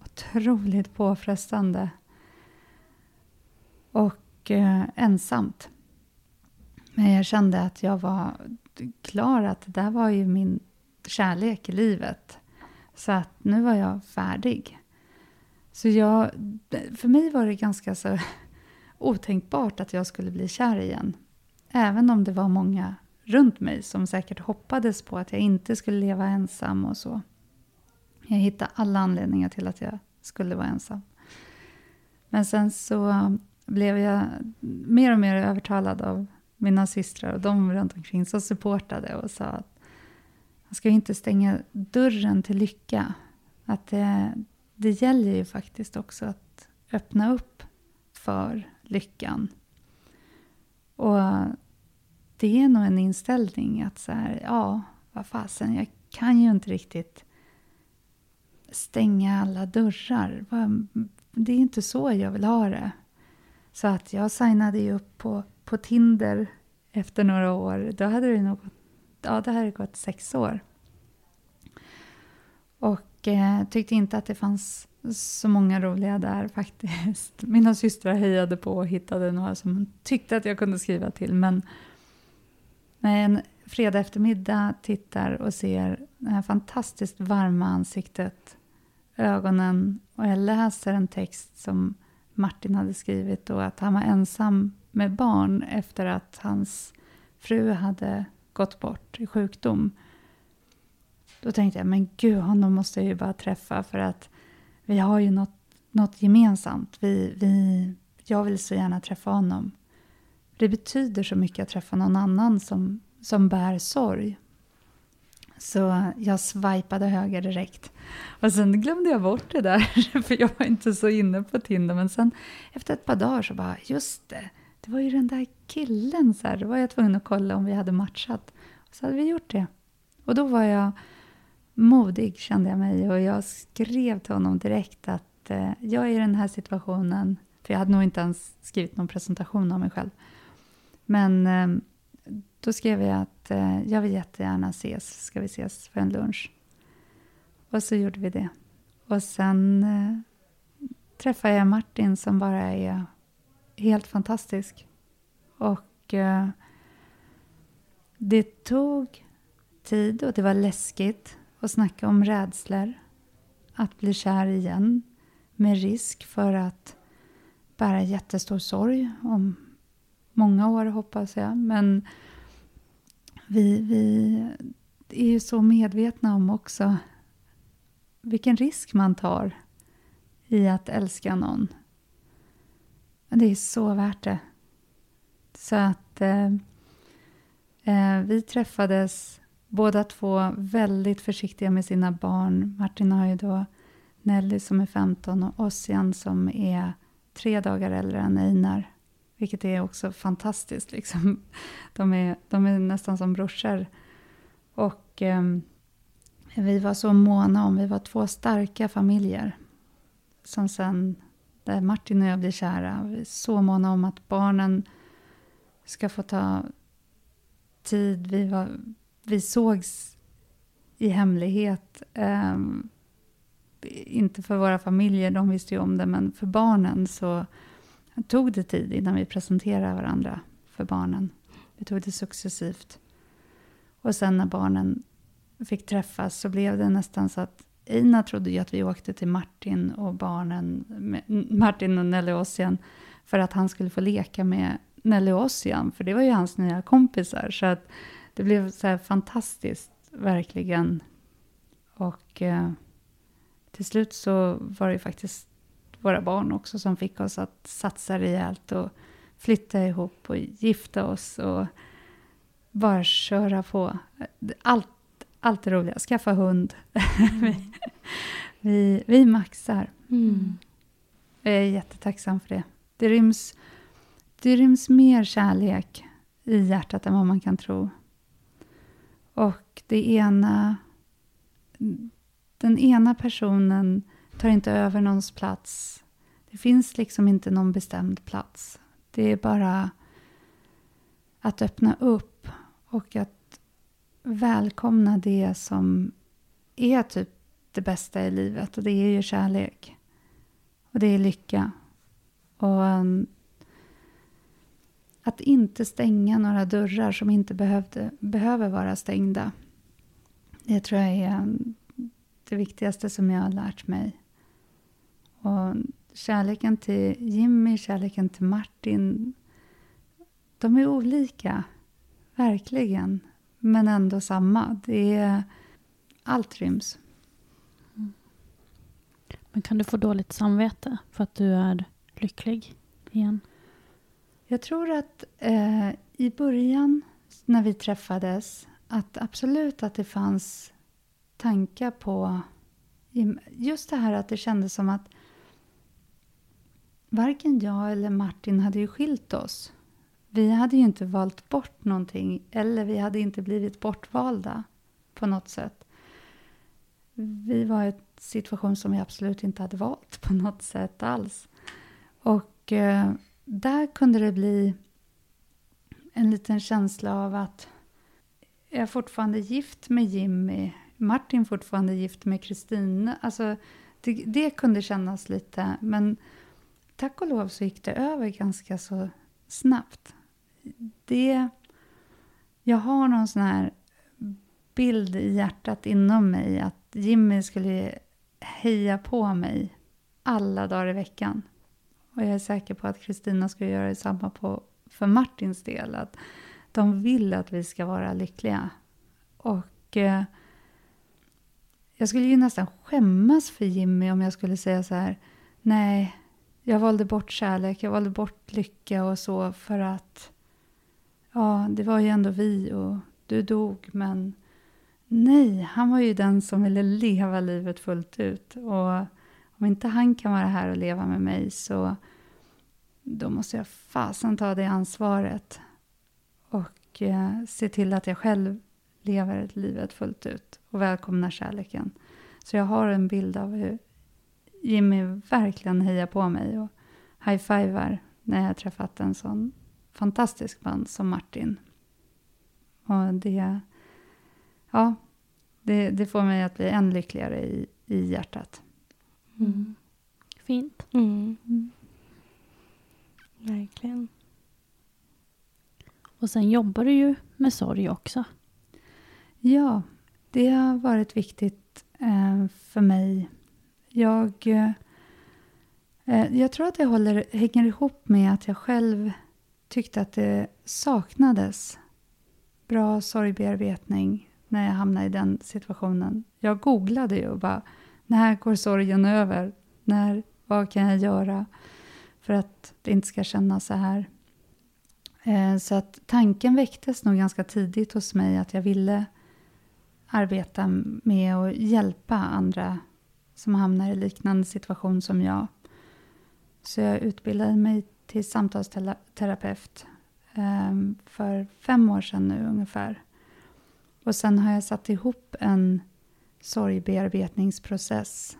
otroligt påfrestande. Och eh, ensamt. Men jag kände att jag var klar, att det där var ju min kärlek i livet. Så att nu var jag färdig. Så jag, för mig var det ganska så otänkbart att jag skulle bli kär igen. Även om det var många runt mig som säkert hoppades på att jag inte skulle leva ensam och så. Jag hittade alla anledningar till att jag skulle vara ensam. Men sen så blev jag mer och mer övertalad av mina systrar och de runt omkring som supportade och sa att man ska inte stänga dörren till lycka. Att det, det gäller ju faktiskt också att öppna upp för lyckan. Och det är nog en inställning att så här, ja, vad fasen, jag kan ju inte riktigt stänga alla dörrar. Det är inte så jag vill ha det. Så att jag signade ju upp på, på Tinder efter några år. Då hade det nog gått, ja, det hade gått sex år. Och eh, tyckte inte att det fanns så många roliga där faktiskt. Mina systrar hejade på och hittade några som tyckte att jag kunde skriva till. Men när en fredag eftermiddag tittar och ser det här fantastiskt varma ansiktet, ögonen och jag läser en text som Martin hade skrivit och att han var ensam med barn efter att hans fru hade gått bort i sjukdom. Då tänkte jag, men gud, honom måste jag ju bara träffa för att vi har ju något, något gemensamt. Vi, vi, jag vill så gärna träffa honom. Det betyder så mycket att träffa någon annan som, som bär sorg. Så jag swipade höger direkt. Och sen glömde jag bort det där, för jag var inte så inne på Tinder. Men sen efter ett par dagar så bara, just det, det var ju den där killen. Så här, då var jag tvungen att kolla om vi hade matchat. Och så hade vi gjort det. Och då var jag modig, kände jag mig. Och jag skrev till honom direkt att eh, jag är i den här situationen. För jag hade nog inte ens skrivit någon presentation av mig själv. Men eh, då skrev jag att eh, jag vill jättegärna ses. Ska vi ses för en lunch? Och så gjorde vi det. Och sen eh, träffade jag Martin som bara är helt fantastisk. Och eh, det tog tid och det var läskigt och snacka om rädslor. Att bli kär igen med risk för att bära jättestor sorg om många år hoppas jag. Men vi, vi är ju så medvetna om också vilken risk man tar i att älska någon. Det är så värt det. Så att eh, eh vi träffades båda två väldigt försiktiga med sina barn. Martin har ju då Nelly som är 15 och Ossian som är tre dagar äldre än Einar. Vilket är också fantastiskt. Liksom. De, är, de är nästan som brorsor. Och eh, vi var så måna om, vi var två starka familjer. Som sen där Martin och jag blir kära. Vi är så måna om att barnen ska få ta tid. Vi, var, vi sågs i hemlighet. Um, inte för våra familjer, de visste ju om det, men för barnen så tog det tid innan vi presenterade varandra för barnen. Vi tog det successivt. Och sen när barnen fick träffas så blev det nästan så att Ina trodde ju att vi åkte till Martin och barnen, Martin och Nelly Ossian, för att han skulle få leka med Nelly Ossian, för det var ju hans nya kompisar. Så att det blev så här fantastiskt, verkligen. Och eh, till slut så var det ju faktiskt våra barn också som fick oss att satsa rejält och flytta ihop och gifta oss och bara köra på. Allt, allt är roligt. Skaffa hund. Mm. vi, vi, vi maxar. Mm. Jag är jättetacksam för det. Det ryms, det ryms mer kärlek i hjärtat än vad man kan tro. Och det ena... Den ena personen tar inte över någons plats. Det finns liksom inte någon bestämd plats. Det är bara att öppna upp och att välkomna det som är typ det bästa i livet. Och det är ju kärlek. Och det är lycka. Och um, att inte stänga några dörrar som inte behövde, behöver vara stängda. Det tror jag är um, det viktigaste som jag har lärt mig. Och kärleken till Jimmy, kärleken till Martin, de är olika. Verkligen. Men ändå samma. Det är, allt ryms. Men kan du få dåligt samvete för att du är lycklig igen? Jag tror att eh, i början när vi träffades att absolut att det fanns tankar på just det här att det kändes som att varken jag eller Martin hade ju skilt oss. Vi hade ju inte valt bort någonting eller vi hade inte blivit bortvalda på något sätt. Vi var i en situation som vi absolut inte hade valt på något sätt alls. Och eh, där kunde det bli en liten känsla av att jag är fortfarande gift med Jimmy. Martin fortfarande gift med Kristina. Alltså, det, det kunde kännas lite, men tack och lov så gick det över ganska så snabbt. Det, jag har någon sån här bild i hjärtat inom mig att Jimmy skulle heja på mig alla dagar i veckan. Och jag är säker på att Kristina skulle göra detsamma på, för Martins del. Att de vill att vi ska vara lyckliga. Och eh, jag skulle ju nästan skämmas för Jimmy om jag skulle säga så här. Nej, jag valde bort kärlek, jag valde bort lycka och så för att ja, det var ju ändå vi och du dog, men nej, han var ju den som ville leva livet fullt ut. Och om inte han kan vara här och leva med mig så då måste jag fasen ta det ansvaret och eh, se till att jag själv lever livet fullt ut och välkomnar kärleken. Så jag har en bild av hur Jimmy verkligen hejar på mig och high-fivar när jag träffat en sån fantastisk man som Martin. Och det, ja, det, det får mig att bli än lyckligare i, i hjärtat. Mm. Fint. Mm. Mm. Verkligen. Och sen jobbar du ju med sorg också. Ja, det har varit viktigt eh, för mig jag, eh, jag tror att det håller, hänger ihop med att jag själv tyckte att det saknades bra sorgbearbetning när jag hamnade i den situationen. Jag googlade ju och bara, när går sorgen över? När, vad kan jag göra för att det inte ska kännas så här? Eh, så att tanken väcktes nog ganska tidigt hos mig att jag ville arbeta med att hjälpa andra som hamnar i liknande situation som jag. Så jag utbildade mig till samtalsterapeut ehm, för fem år sedan nu ungefär. Och sen har jag satt ihop en sorgbearbetningsprocess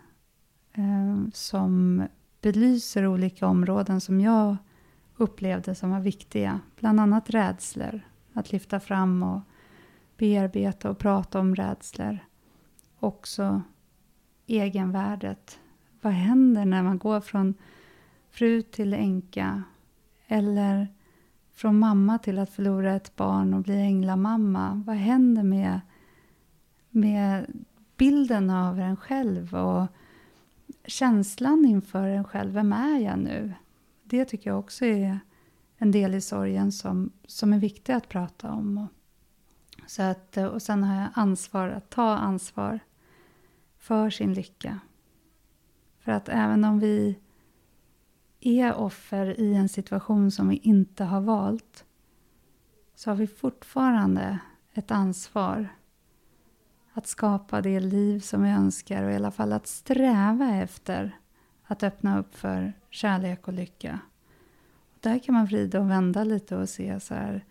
eh, som belyser olika områden som jag upplevde som var viktiga. Bland annat rädslor. Att lyfta fram och bearbeta och prata om rädslor. Också egenvärdet. Vad händer när man går från fru till änka? Eller från mamma till att förlora ett barn och bli änglamamma. Vad händer med, med bilden av en själv och känslan inför en själv? Vem är jag nu? Det tycker jag också är en del i sorgen som, som är viktig att prata om. Och, så att, och sen har jag ansvar att ta ansvar för sin lycka. För att även om vi är offer i en situation som vi inte har valt så har vi fortfarande ett ansvar att skapa det liv som vi önskar och i alla fall att sträva efter att öppna upp för kärlek och lycka. Och där kan man vrida och vända lite och se så här,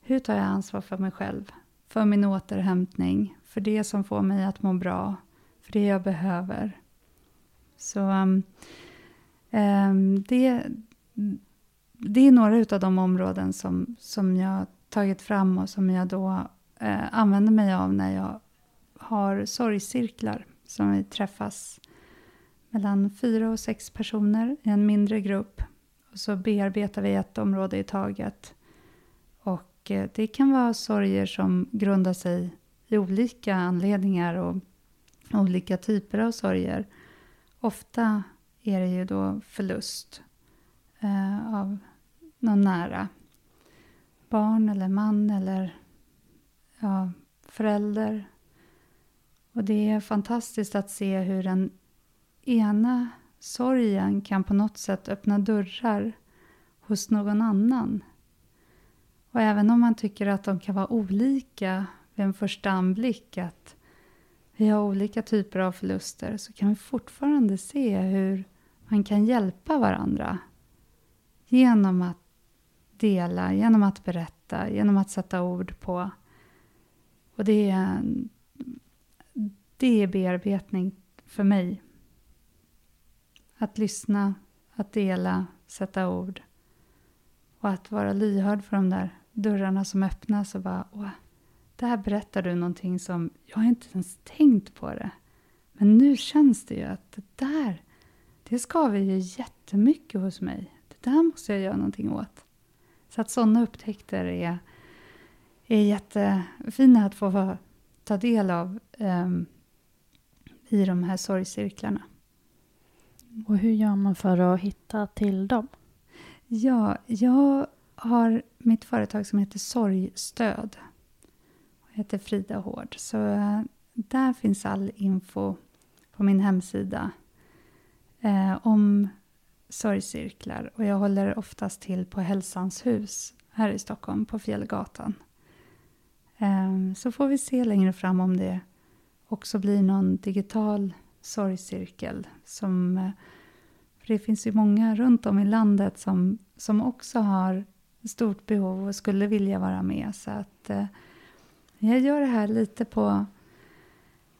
hur tar jag ansvar för mig själv? För min återhämtning, för det som får mig att må bra, för det jag behöver. Så um, um, det, det är några av de områden som, som jag tagit fram och som jag då uh, använder mig av när jag har sorgcirklar som vi träffas mellan fyra och sex personer i en mindre grupp. Och så bearbetar vi ett område i taget. Och eh, det kan vara sorger som grundar sig i olika anledningar och olika typer av sorger. Ofta är det ju då förlust eh, av någon nära. Barn eller man eller ja, förälder. Och det är fantastiskt att se hur den ena sorgen kan på något sätt öppna dörrar hos någon annan. Och även om man tycker att de kan vara olika vid en första anblick, att vi har olika typer av förluster så kan vi fortfarande se hur man kan hjälpa varandra genom att dela, genom att berätta, genom att sätta ord på. Och det är, det är bearbetning för mig. Att lyssna, att dela, sätta ord. Och att vara lyhörd för de där dörrarna som öppnas och bara åh, där berättar du någonting som jag inte ens tänkt på det. Men nu känns det ju att det där, det skaver ju jättemycket hos mig. Det där måste jag göra någonting åt. Så att sådana upptäckter är, är jättefina att få ta del av um, i de här sorgcirklarna. Och hur gör man för att hitta till dem? Ja, jag har mitt företag som heter Sorgstöd heter Frida Hård. Så eh, där finns all info på min hemsida eh, om sorgcirklar. Och jag håller oftast till på Hälsans hus här i Stockholm, på Fjällgatan. Eh, så får vi se längre fram om det också blir någon digital sorgcirkel. Som, eh, för det finns ju många runt om i landet som, som också har stort behov och skulle vilja vara med. Så att eh, jag gör det här lite på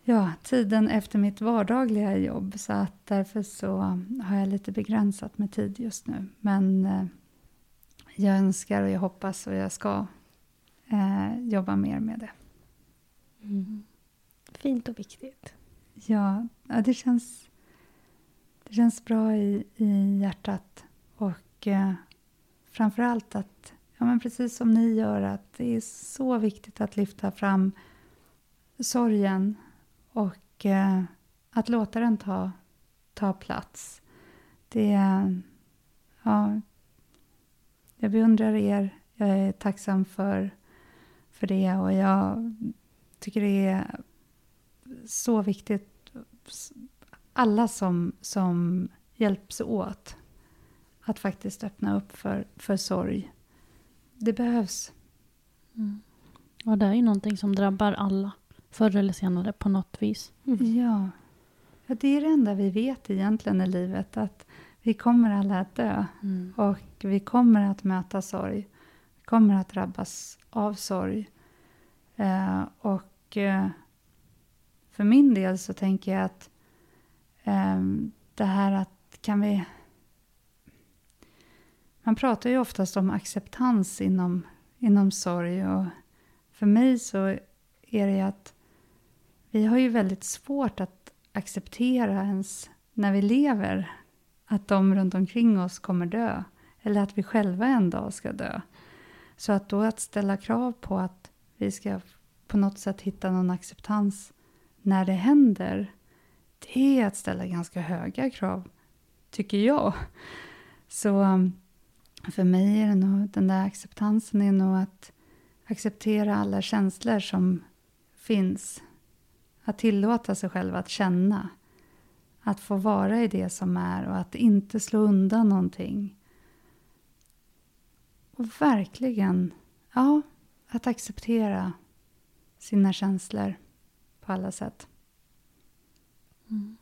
ja, tiden efter mitt vardagliga jobb så att därför så har jag lite begränsat med tid just nu. Men eh, jag önskar och jag hoppas och jag ska eh, jobba mer med det. Mm. Fint och viktigt. Ja, ja det, känns, det känns bra i, i hjärtat och eh, framför allt att Ja, men precis som ni gör, att det är så viktigt att lyfta fram sorgen och eh, att låta den ta, ta plats. Det ja, jag beundrar er. Jag är tacksam för, för det och jag tycker det är så viktigt. Alla som, som hjälps åt att faktiskt öppna upp för, för sorg det behövs. Mm. Och det är ju någonting som drabbar alla förr eller senare på något vis. Mm. Ja. ja, det är det enda vi vet egentligen i livet. Att vi kommer alla att dö. Mm. Och vi kommer att möta sorg. Vi kommer att drabbas av sorg. Eh, och eh, för min del så tänker jag att eh, det här att kan vi, man pratar ju oftast om acceptans inom, inom sorg och för mig så är det att vi har ju väldigt svårt att acceptera ens när vi lever att de runt omkring oss kommer dö. Eller att vi själva en dag ska dö. Så att då att ställa krav på att vi ska på något sätt hitta någon acceptans när det händer. Det är att ställa ganska höga krav, tycker jag. Så um, för mig är det nog, den där acceptansen är nog att acceptera alla känslor som finns. Att tillåta sig själv att känna. Att få vara i det som är och att inte slå undan någonting. Och verkligen, ja, att acceptera sina känslor på alla sätt. Mm.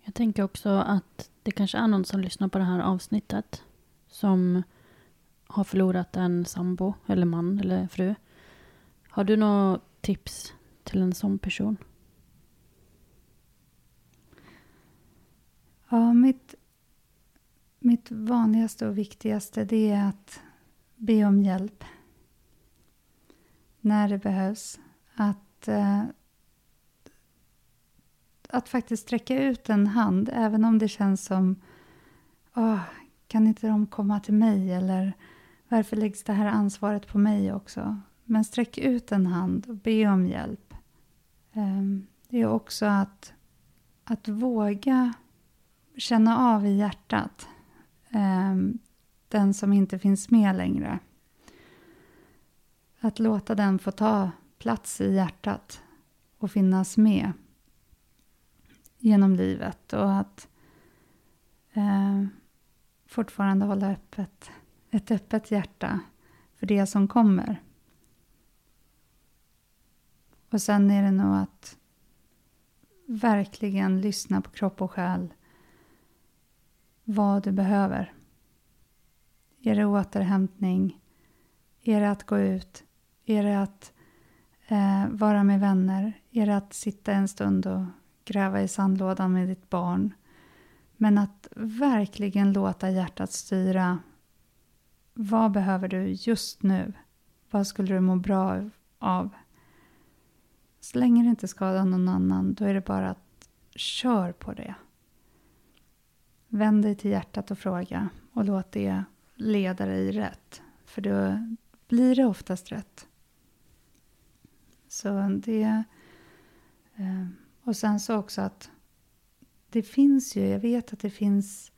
Jag tänker också att det kanske är någon som lyssnar på det här avsnittet som har förlorat en sambo eller man eller fru. Har du några tips till en sån person? Ja, mitt, mitt vanligaste och viktigaste det är att be om hjälp. När det behövs. Att, eh, att faktiskt sträcka ut en hand, även om det känns som oh, kan inte de komma till mig? Eller varför läggs det här ansvaret på mig också? Men sträck ut en hand och be om hjälp. Eh, det är också att, att våga känna av i hjärtat eh, den som inte finns med längre. Att låta den få ta plats i hjärtat och finnas med genom livet och att eh, fortfarande hålla öppet, ett öppet hjärta för det som kommer. Och sen är det nog att verkligen lyssna på kropp och själ vad du behöver. Är det återhämtning? Är det att gå ut? Är det att eh, vara med vänner? Är det att sitta en stund och gräva i sandlådan med ditt barn? Men att verkligen låta hjärtat styra. Vad behöver du just nu? Vad skulle du må bra av? Så länge det inte skadar någon annan, då är det bara att kör på det. Vänd dig till hjärtat och fråga och låt det leda dig rätt. För då blir det oftast rätt. Så det... Eh, och sen så också att det finns ju, jag vet att det finns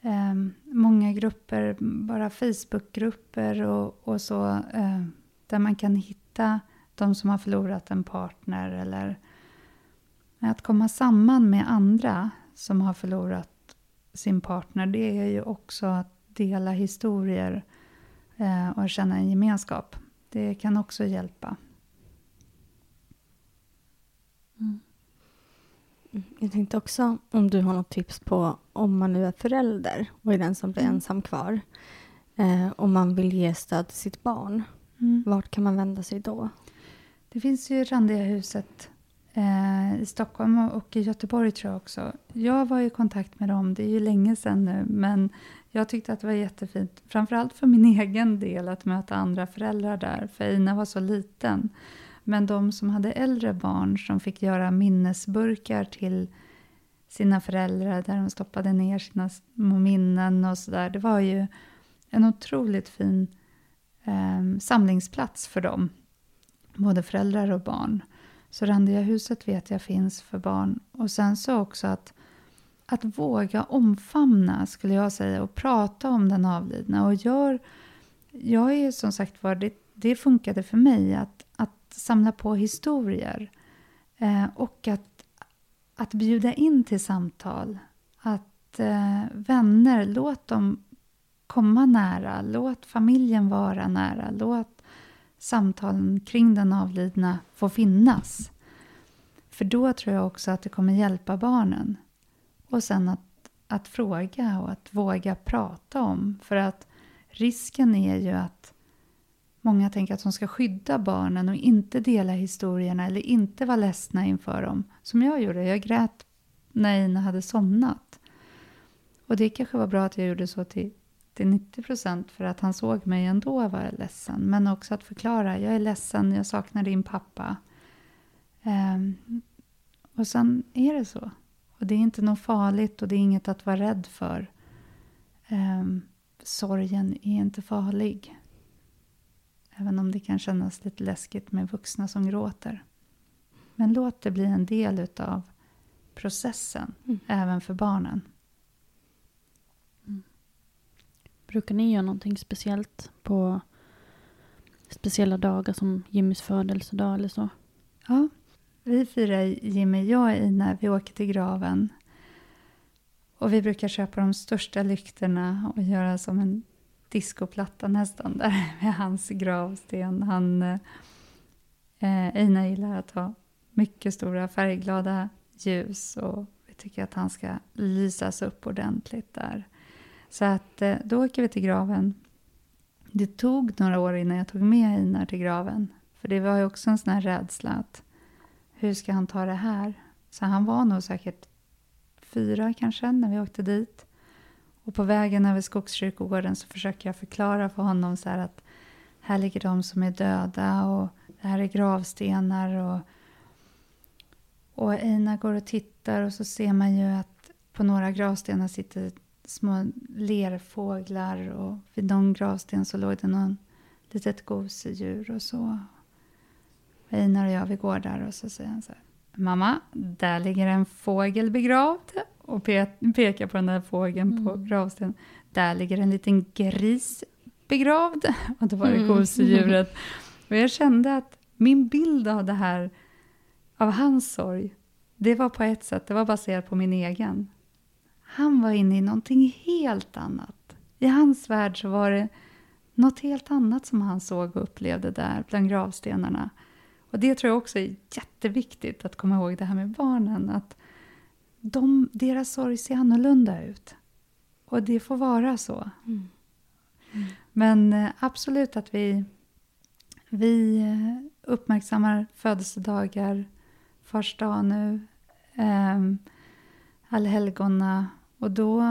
eh, många grupper, bara Facebookgrupper och, och så, eh, där man kan hitta de som har förlorat en partner eller att komma samman med andra som har förlorat sin partner, det är ju också att dela historier eh, och känna en gemenskap. Det kan också hjälpa. Mm. Jag tänkte också om du har något tips på om man nu är förälder och är den som blir mm. ensam kvar. Eh, om man vill ge stöd till sitt barn. Mm. Vart kan man vända sig då? Det finns ju Randiga huset eh, i Stockholm och i Göteborg tror jag också. Jag var i kontakt med dem, det är ju länge sedan nu, men jag tyckte att det var jättefint, framförallt för min egen del, att möta andra föräldrar där, för Ina var så liten. Men de som hade äldre barn som fick göra minnesburkar till sina föräldrar där de stoppade ner sina minnen och sådär. Det var ju en otroligt fin eh, samlingsplats för dem, både föräldrar och barn. Så Randiahuset vet jag finns för barn. Och sen så också att, att våga omfamna, skulle jag säga, och prata om den avlidna. Och gör, jag är som sagt var, det, det funkade för mig att samla på historier. Eh, och att, att bjuda in till samtal. Att eh, vänner, låt dem komma nära. Låt familjen vara nära. Låt samtalen kring den avlidna få finnas. För då tror jag också att det kommer hjälpa barnen. Och sen att, att fråga och att våga prata om. För att risken är ju att många tänker att de ska skydda barnen och inte dela historierna eller inte vara ledsna inför dem. Som jag gjorde, jag grät när Ina hade somnat. Och det kanske var bra att jag gjorde så till, till 90 procent för att han såg mig ändå vara ledsen. Men också att förklara, jag är ledsen, jag saknar din pappa. Um, och sen är det så. Och det är inte något farligt och det är inget att vara rädd för. Um, sorgen är inte farlig. Även om det kan kännas lite läskigt med vuxna som gråter. Men låt det bli en del utav processen, mm. även för barnen. Mm. Brukar ni göra någonting speciellt på speciella dagar som Jimmys födelsedag eller så? Ja, vi firar Jimmy, jag och Ina, vi åker till graven. Och vi brukar köpa de största lyktorna och göra som en diskoplatta nästan där med hans gravsten. Han, eh, Ina gillar att ha mycket stora färgglada ljus och vi tycker att han ska lysas upp ordentligt där. Så att eh, då åker vi till graven. Det tog några år innan jag tog med Einar till graven. För det var ju också en sån här rädsla att hur ska han ta det här? Så han var nog säkert fyra kanske när vi åkte dit. Och på vägen över Skogskyrkogården så försöker jag förklara för honom så att här ligger de som är döda och det här är gravstenar och och Einar går och tittar och så ser man ju att på några gravstenar sitter små lerfåglar och vid någon gravsten så låg det någon litet gosedjur och så. Einar och jag, vi går där och så säger han så här. Mamma, där ligger en fågel begravd. Och pe pekar på den där fågeln mm. på gravstenen. Där ligger en liten gris begravd. Och då var det mm. gosedjuret. Och jag kände att min bild av det här av hans sorg, det var på ett sätt, det var baserat på min egen. Han var inne i någonting helt annat. I hans värld så var det något helt annat som han såg och upplevde där bland gravstenarna. Och det tror jag också är jätteviktigt att komma ihåg det här med barnen. Att de, deras sorg ser annorlunda ut. Och det får vara så. Mm. Mm. Men eh, absolut att vi, vi eh, uppmärksammar födelsedagar, fars dag nu, eh, allhelgona. Och då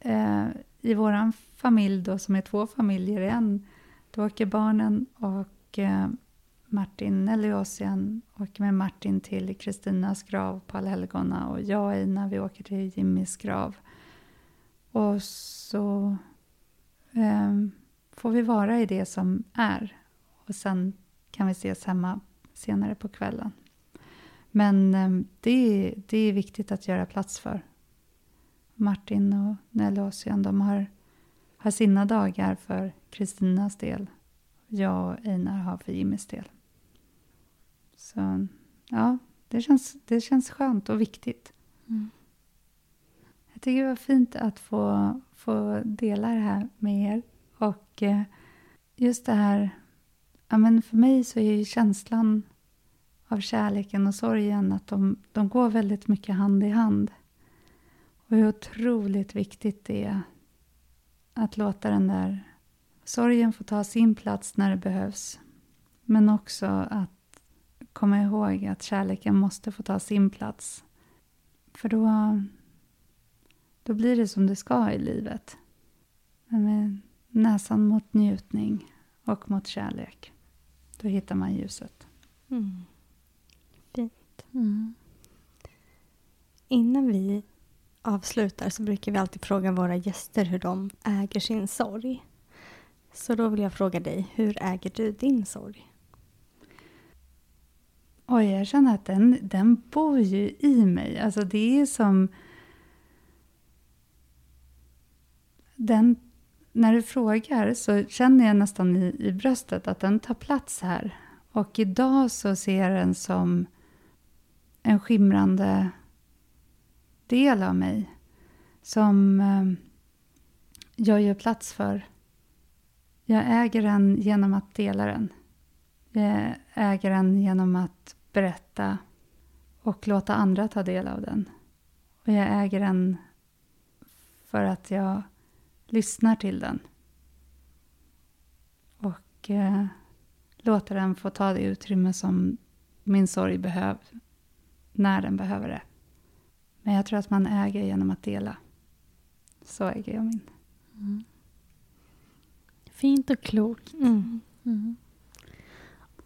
eh, i vår familj då, som är två familjer i en, då åker barnen och eh, Martin Nelliosian åker med Martin till Kristinas grav på allhelgona och jag och Ina vi åker till Jimmys grav. Och så eh, får vi vara i det som är och sen kan vi ses hemma senare på kvällen. Men eh, det, det är viktigt att göra plats för. Martin och Nelliosian de har, har sina dagar för Kristinas del. Jag och Einar har för Jimmys del. Så ja, det känns, det känns skönt och viktigt. Mm. Jag tycker det var fint att få, få dela det här med er. Och eh, just det här, ja men för mig så är ju känslan av kärleken och sorgen, att de, de går väldigt mycket hand i hand. Och hur otroligt viktigt det är att låta den där sorgen få ta sin plats när det behövs. Men också att komma ihåg att kärleken måste få ta sin plats. För då, då blir det som det ska i livet. Men med näsan mot njutning och mot kärlek, då hittar man ljuset. Mm. Mm. Innan vi avslutar så brukar vi alltid fråga våra gäster hur de äger sin sorg. Så då vill jag fråga dig, hur äger du din sorg? Oj, jag känner att den, den bor ju i mig. Alltså det är som... Den, när du frågar så känner jag nästan i, i bröstet att den tar plats här. Och idag så ser jag den som en skimrande del av mig som eh, jag gör plats för. Jag äger den genom att dela den. Jag äger den genom att berätta och låta andra ta del av den. Och jag äger den för att jag lyssnar till den. Och eh, låter den få ta det utrymme som min sorg behöver när den behöver det. Men jag tror att man äger genom att dela. Så äger jag min. Mm. Fint och klokt. Mm. Mm.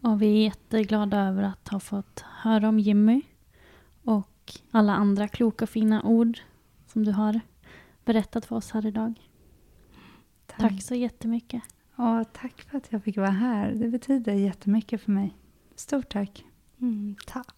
Och vi är jätteglada över att ha fått höra om Jimmy och alla andra kloka fina ord som du har berättat för oss här idag. Tack, tack så jättemycket. Och tack för att jag fick vara här. Det betyder jättemycket för mig. Stort tack. Mm, tack.